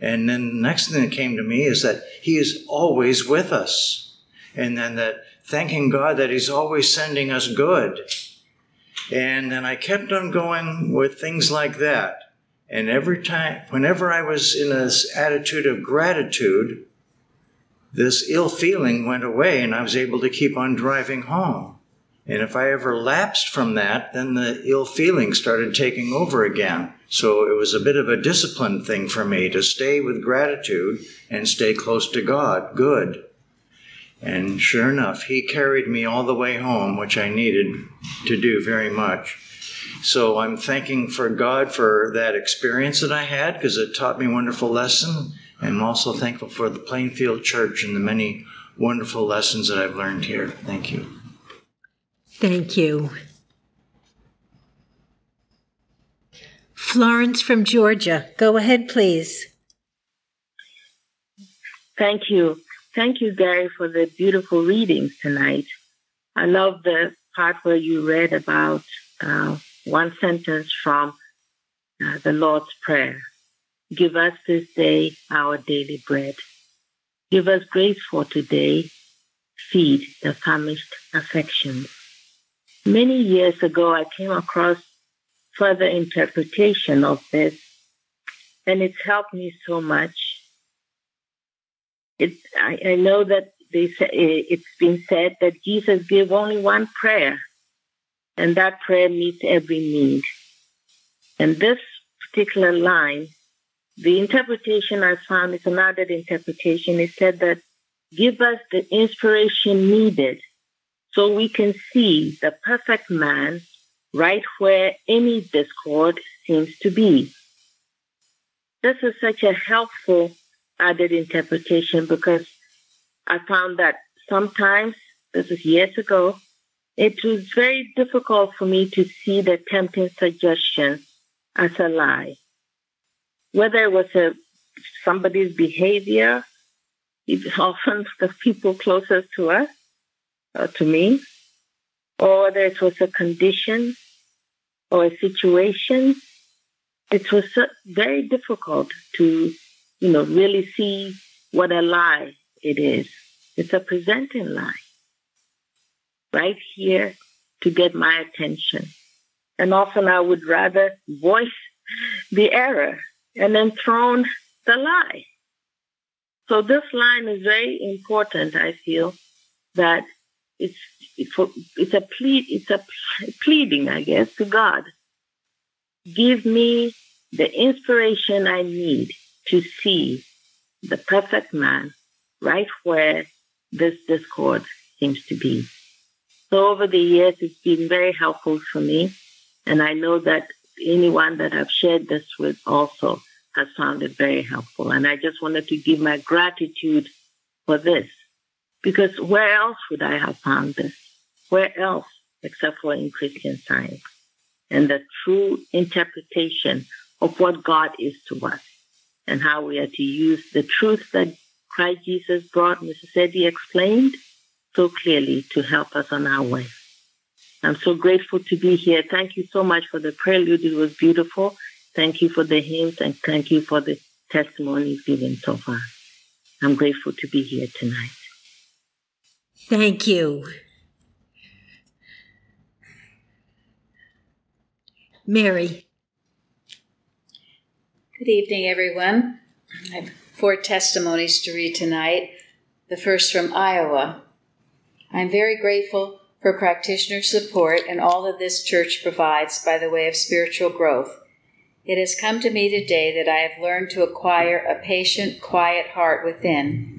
And then the next thing that came to me is that He is always with us. And then that thanking God that He's always sending us good. And then I kept on going with things like that. And every time, whenever I was in this attitude of gratitude, this ill feeling went away and I was able to keep on driving home. And if I ever lapsed from that, then the ill feeling started taking over again. So it was a bit of a discipline thing for me to stay with gratitude and stay close to God. Good. And sure enough, He carried me all the way home, which I needed to do very much. So I'm thanking for God for that experience that I had because it taught me a wonderful lesson. And I'm also thankful for the Plainfield Church and the many wonderful lessons that I've learned here. Thank you. Thank you. Florence from Georgia, go ahead, please. Thank you. Thank you, Gary, for the beautiful readings tonight. I love the part where you read about uh, one sentence from uh, the Lord's Prayer Give us this day our daily bread. Give us grace for today. Feed the famished affections. Many years ago, I came across further interpretation of this, and it's helped me so much. It, I, I know that they say, eh, it's been said that Jesus gave only one prayer, and that prayer meets every need. And this particular line, the interpretation I found is another interpretation. It said that give us the inspiration needed so we can see the perfect man right where any discord seems to be. This is such a helpful added interpretation because I found that sometimes, this is years ago, it was very difficult for me to see the tempting suggestion as a lie. Whether it was a, somebody's behavior, it's often the people closest to us, uh, to me, or whether it was a condition or a situation, it was so very difficult to, you know, really see what a lie it is. It's a presenting lie right here to get my attention. And often I would rather voice the error and then thrown the lie. So this line is very important, I feel, that it's it's a plead it's a pleading, I guess, to God. Give me the inspiration I need to see the perfect man right where this discord seems to be. So over the years, it's been very helpful for me. And I know that anyone that I've shared this with also has found it very helpful. And I just wanted to give my gratitude for this because where else would I have found this? Where else except for in Christian science and the true interpretation of what God is to us and how we are to use the truth that Christ Jesus brought, Mrs. Eddy explained so clearly to help us on our way. I'm so grateful to be here. Thank you so much for the prelude. It was beautiful. Thank you for the hymns and thank you for the testimonies given so far. I'm grateful to be here tonight. Thank you. Mary. Good evening, everyone. I have four testimonies to read tonight. The first from Iowa. I'm very grateful for practitioner support and all that this church provides by the way of spiritual growth. It has come to me today that I have learned to acquire a patient, quiet heart within.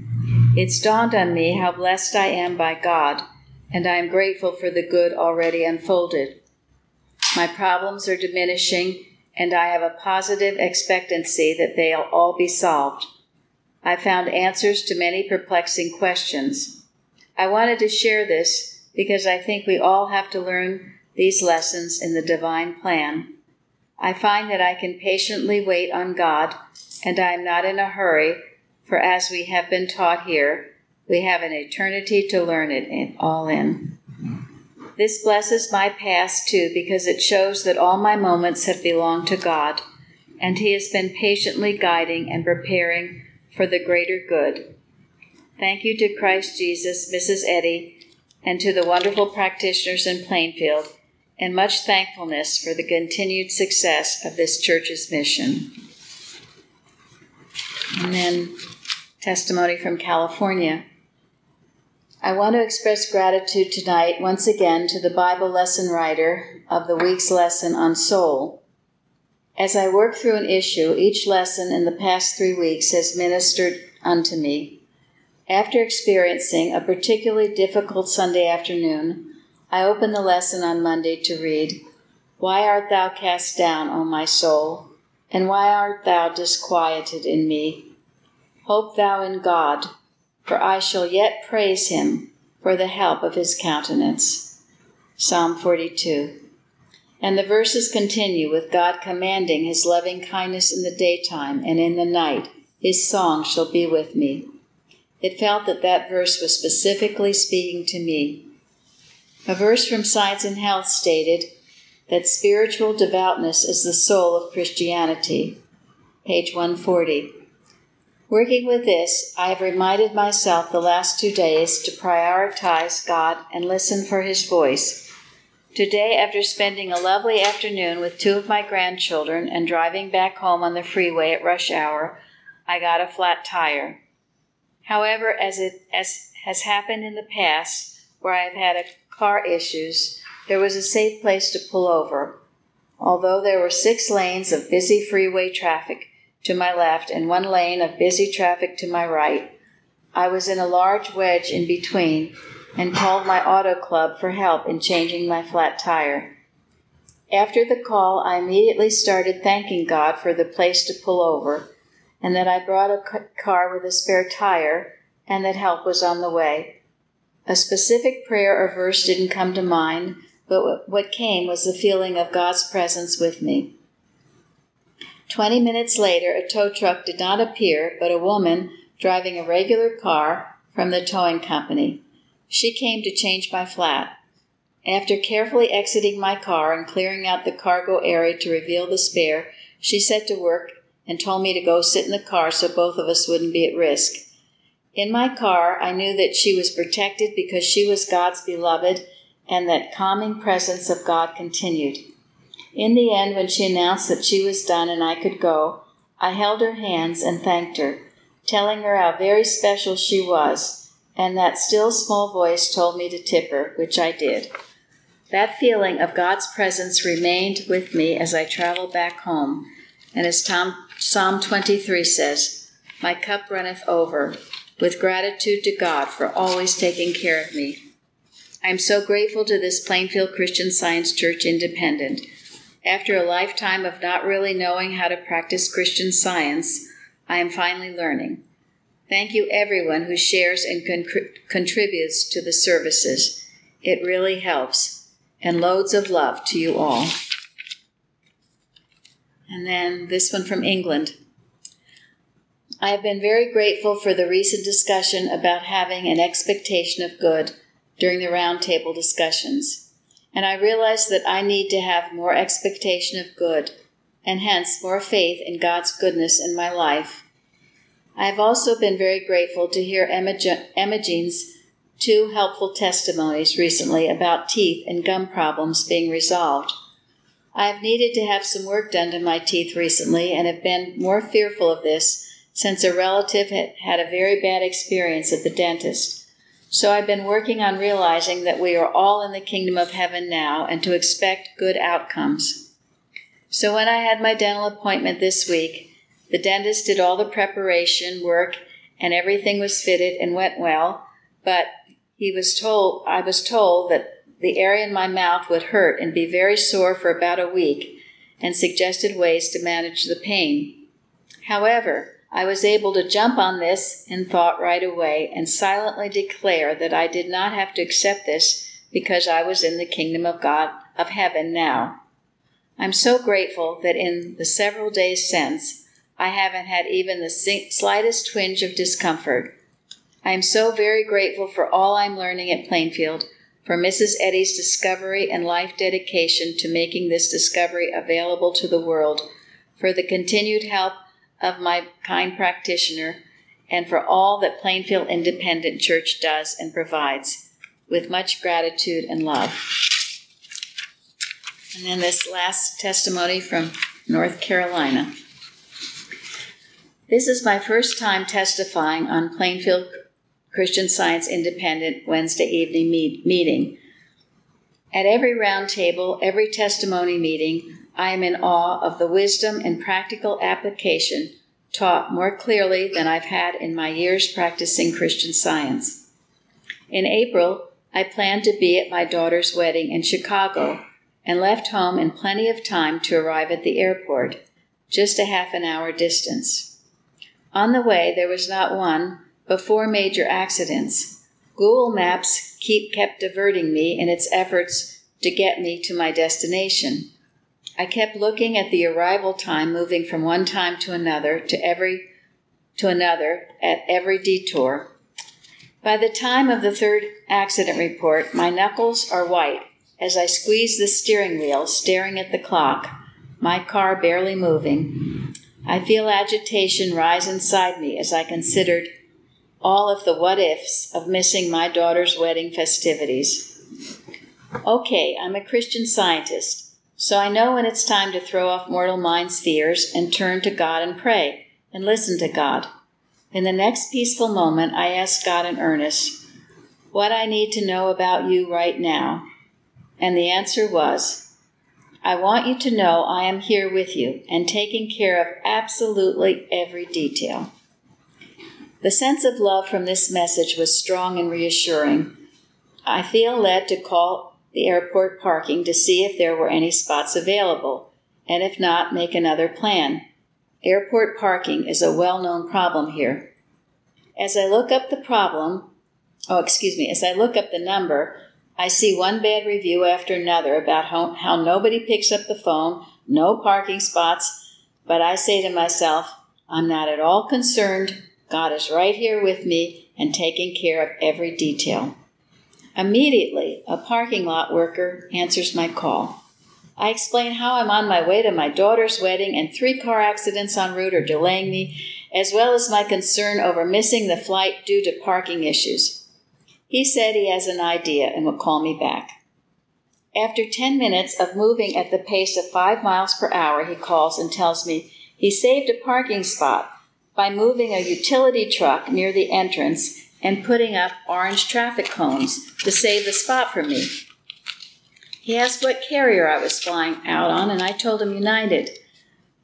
It's dawned on me how blessed I am by God, and I am grateful for the good already unfolded. My problems are diminishing, and I have a positive expectancy that they'll all be solved. I found answers to many perplexing questions. I wanted to share this because I think we all have to learn these lessons in the divine plan. I find that I can patiently wait on God, and I am not in a hurry, for as we have been taught here, we have an eternity to learn it all in. This blesses my past too, because it shows that all my moments have belonged to God, and He has been patiently guiding and preparing for the greater good. Thank you to Christ Jesus, Mrs. Eddy, and to the wonderful practitioners in Plainfield, and much thankfulness for the continued success of this church's mission. And then, testimony from California. I want to express gratitude tonight once again to the Bible lesson writer of the week's lesson on soul. As I work through an issue, each lesson in the past three weeks has ministered unto me. After experiencing a particularly difficult Sunday afternoon, I opened the lesson on Monday to read, Why art thou cast down, O my soul? And why art thou disquieted in me? Hope thou in God, for I shall yet praise him for the help of his countenance. Psalm 42. And the verses continue with God commanding his loving kindness in the daytime and in the night, his song shall be with me. It felt that that verse was specifically speaking to me. A verse from Science and Health stated that spiritual devoutness is the soul of Christianity. Page 140. Working with this, I have reminded myself the last two days to prioritize God and listen for His voice. Today, after spending a lovely afternoon with two of my grandchildren and driving back home on the freeway at rush hour, I got a flat tire. However, as it as has happened in the past, where I have had a car issues, there was a safe place to pull over. Although there were six lanes of busy freeway traffic to my left and one lane of busy traffic to my right, I was in a large wedge in between and called my auto club for help in changing my flat tire. After the call, I immediately started thanking God for the place to pull over and that I brought a car with a spare tire, and that help was on the way. A specific prayer or verse didn't come to mind, but what came was the feeling of God's presence with me. Twenty minutes later, a tow truck did not appear, but a woman driving a regular car from the towing company. She came to change my flat. After carefully exiting my car and clearing out the cargo area to reveal the spare, she set to work and told me to go sit in the car so both of us wouldn't be at risk. In my car, I knew that she was protected because she was God's beloved and that calming presence of God continued. In the end, when she announced that she was done and I could go, I held her hands and thanked her, telling her how very special she was, and that still small voice told me to tip her, which I did. That feeling of God's presence remained with me as I traveled back home, and as Tom, Psalm 23 says, My cup runneth over with gratitude to God for always taking care of me. I am so grateful to this Plainfield Christian Science Church Independent. After a lifetime of not really knowing how to practice Christian science, I am finally learning. Thank you, everyone who shares and con- contributes to the services. It really helps. And loads of love to you all. And then this one from England. I have been very grateful for the recent discussion about having an expectation of good during the roundtable discussions, and I realize that I need to have more expectation of good, and hence more faith in God's goodness in my life. I have also been very grateful to hear Emma, Emma Jean's two helpful testimonies recently about teeth and gum problems being resolved. I have needed to have some work done to my teeth recently and have been more fearful of this since a relative had had a very bad experience at the dentist. So I've been working on realizing that we are all in the kingdom of heaven now and to expect good outcomes. So when I had my dental appointment this week, the dentist did all the preparation work and everything was fitted and went well, but he was told I was told that the area in my mouth would hurt and be very sore for about a week and suggested ways to manage the pain. However, I was able to jump on this in thought right away and silently declare that I did not have to accept this because I was in the kingdom of God of heaven now. I'm so grateful that in the several days since, I haven't had even the slightest twinge of discomfort. I am so very grateful for all I'm learning at Plainfield, for Mrs. Eddy's discovery and life dedication to making this discovery available to the world, for the continued help of my kind practitioner and for all that Plainfield Independent Church does and provides, with much gratitude and love. And then this last testimony from North Carolina. This is my first time testifying on Plainfield Christian Science Independent Wednesday evening meet- meeting. At every roundtable, every testimony meeting, I am in awe of the wisdom and practical application taught more clearly than I've had in my years practicing Christian science. In April, I planned to be at my daughter's wedding in Chicago and left home in plenty of time to arrive at the airport, just a half an hour distance. On the way, there was not one, but four major accidents. Google Maps keep kept diverting me in its efforts to get me to my destination. I kept looking at the arrival time moving from one time to another to every to another at every detour. By the time of the third accident report, my knuckles are white as I squeeze the steering wheel, staring at the clock, my car barely moving. I feel agitation rise inside me as I considered all of the what ifs of missing my daughter's wedding festivities. Okay, I'm a Christian scientist. So I know when it's time to throw off mortal mind's fears and turn to God and pray and listen to God. In the next peaceful moment, I ask God in earnest, What I need to know about you right now. And the answer was, I want you to know I am here with you and taking care of absolutely every detail. The sense of love from this message was strong and reassuring. I feel led to call the airport parking to see if there were any spots available, and if not, make another plan. Airport parking is a well known problem here. As I look up the problem, oh, excuse me, as I look up the number, I see one bad review after another about how, how nobody picks up the phone, no parking spots, but I say to myself, I'm not at all concerned. God is right here with me and taking care of every detail. Immediately, a parking lot worker answers my call. I explain how I'm on my way to my daughter's wedding and three car accidents en route are delaying me, as well as my concern over missing the flight due to parking issues. He said he has an idea and will call me back. After 10 minutes of moving at the pace of 5 miles per hour, he calls and tells me he saved a parking spot by moving a utility truck near the entrance and putting up orange traffic cones to save the spot for me. He asked what carrier I was flying out on, and I told him United.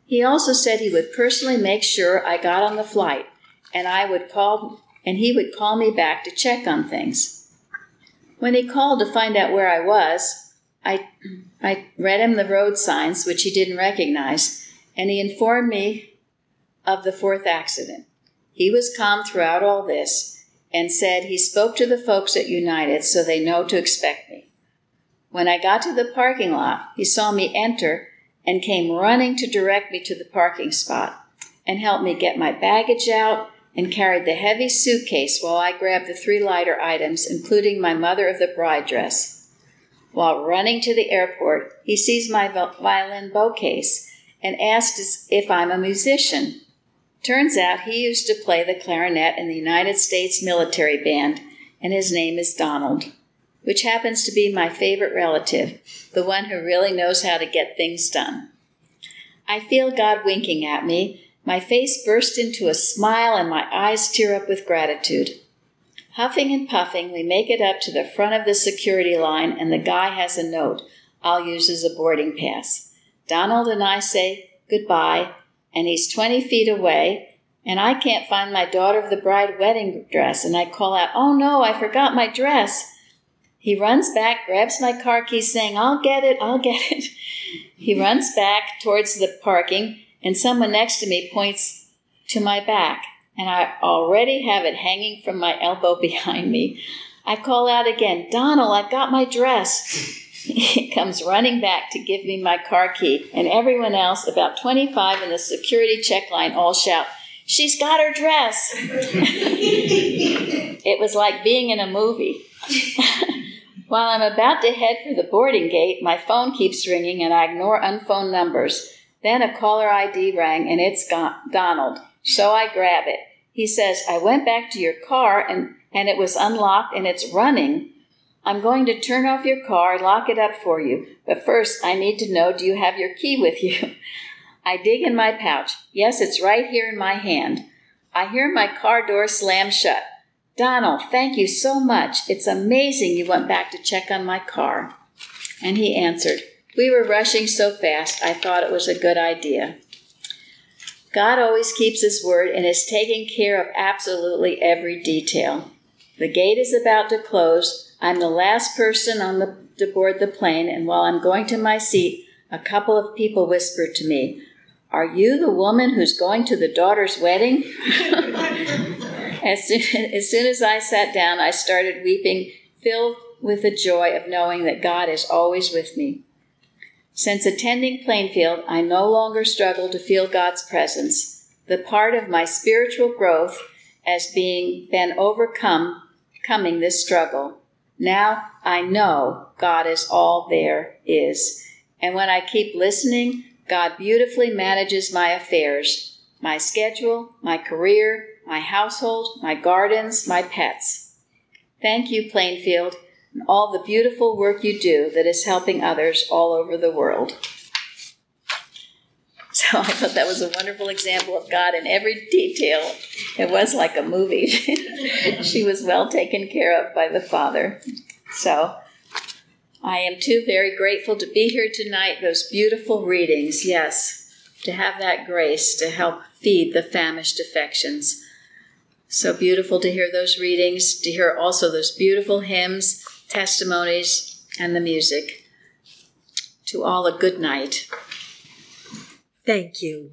He also said he would personally make sure I got on the flight, and I would call and he would call me back to check on things. When he called to find out where I was, I, I read him the road signs, which he didn't recognize, and he informed me of the fourth accident. He was calm throughout all this and said he spoke to the folks at United so they know to expect me. When I got to the parking lot, he saw me enter and came running to direct me to the parking spot and helped me get my baggage out and carried the heavy suitcase while I grabbed the three lighter items, including my mother of the bride dress. While running to the airport, he sees my violin bow case and asks if I'm a musician. Turns out he used to play the clarinet in the United States military band, and his name is Donald, which happens to be my favorite relative, the one who really knows how to get things done. I feel God winking at me my face bursts into a smile and my eyes tear up with gratitude. Huffing and puffing, we make it up to the front of the security line, and the guy has a note I'll use as a boarding pass. Donald and I say goodbye, and he's 20 feet away, and I can't find my daughter of the bride wedding dress, and I call out, Oh no, I forgot my dress. He runs back, grabs my car keys, saying, I'll get it, I'll get it. He runs back towards the parking and someone next to me points to my back, and I already have it hanging from my elbow behind me. I call out again, Donald, I've got my dress. He comes running back to give me my car key, and everyone else, about 25 in the security check line, all shout, She's got her dress. it was like being in a movie. While I'm about to head for the boarding gate, my phone keeps ringing and I ignore unphoned numbers. Then a caller ID rang and it's Donald. So I grab it. He says, I went back to your car and, and it was unlocked and it's running. I'm going to turn off your car and lock it up for you. But first, I need to know do you have your key with you? I dig in my pouch. Yes, it's right here in my hand. I hear my car door slam shut. Donald, thank you so much. It's amazing you went back to check on my car. And he answered, we were rushing so fast, I thought it was a good idea. God always keeps His word and is taking care of absolutely every detail. The gate is about to close. I'm the last person on the, to board the plane, and while I'm going to my seat, a couple of people whispered to me, Are you the woman who's going to the daughter's wedding? as, soon, as soon as I sat down, I started weeping, filled with the joy of knowing that God is always with me. Since attending Plainfield, I no longer struggle to feel God's presence, the part of my spiritual growth as being been overcome coming this struggle. Now I know God is all there is. And when I keep listening, God beautifully manages my affairs, my schedule, my career, my household, my gardens, my pets. Thank you, Plainfield and all the beautiful work you do that is helping others all over the world. So I thought that was a wonderful example of God in every detail. It was like a movie. she was well taken care of by the Father. So I am too very grateful to be here tonight. Those beautiful readings, yes, to have that grace to help feed the famished affections. So beautiful to hear those readings, to hear also those beautiful hymns testimonies, and the music. To all a good night. Thank you.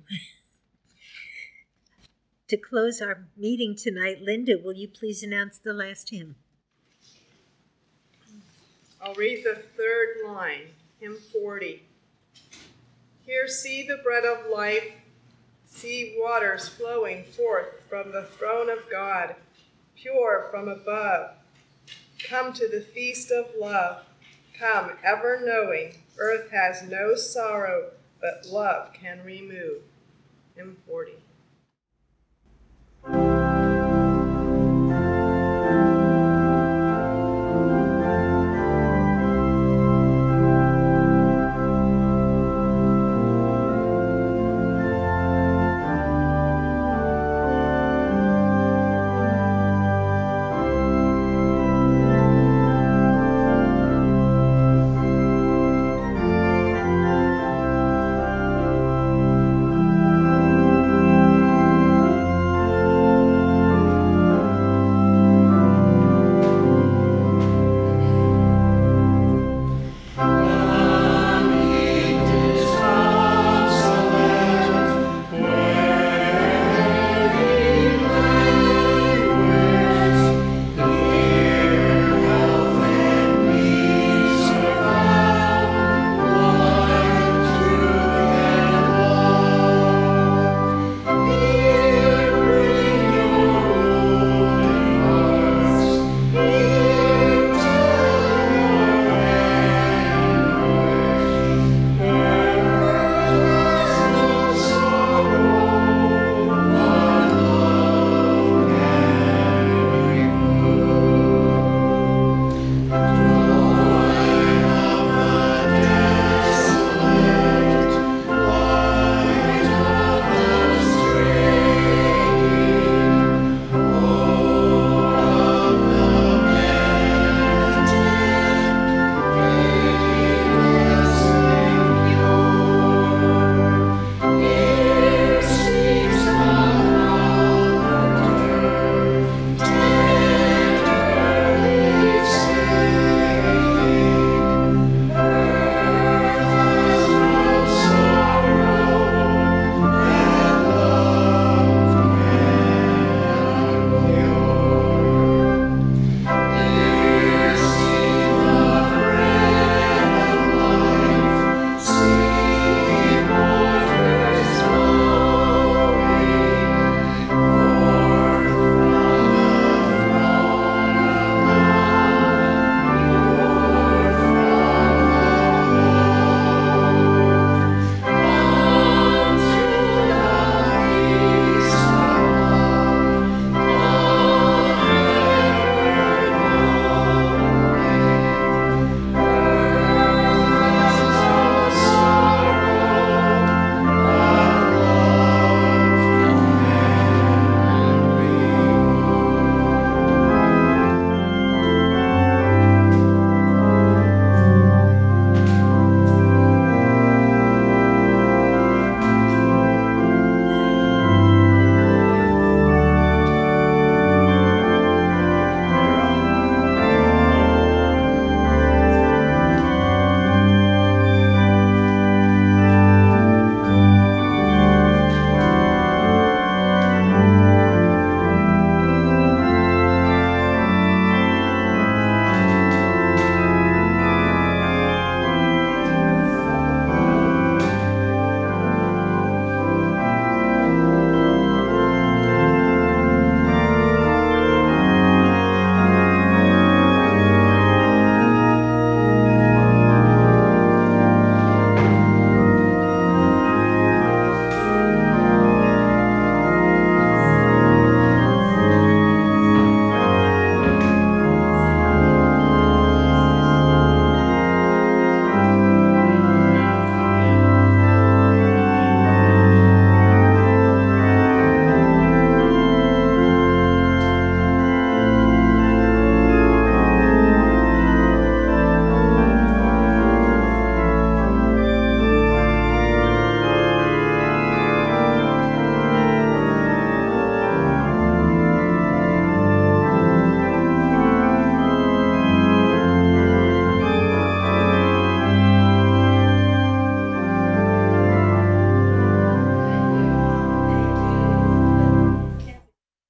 To close our meeting tonight, Linda, will you please announce the last hymn? I'll read the third line, hymn 40. Here see the bread of life, see waters flowing forth from the throne of God, pure from above Come to the feast of love. Come, ever knowing earth has no sorrow but love can remove. M40.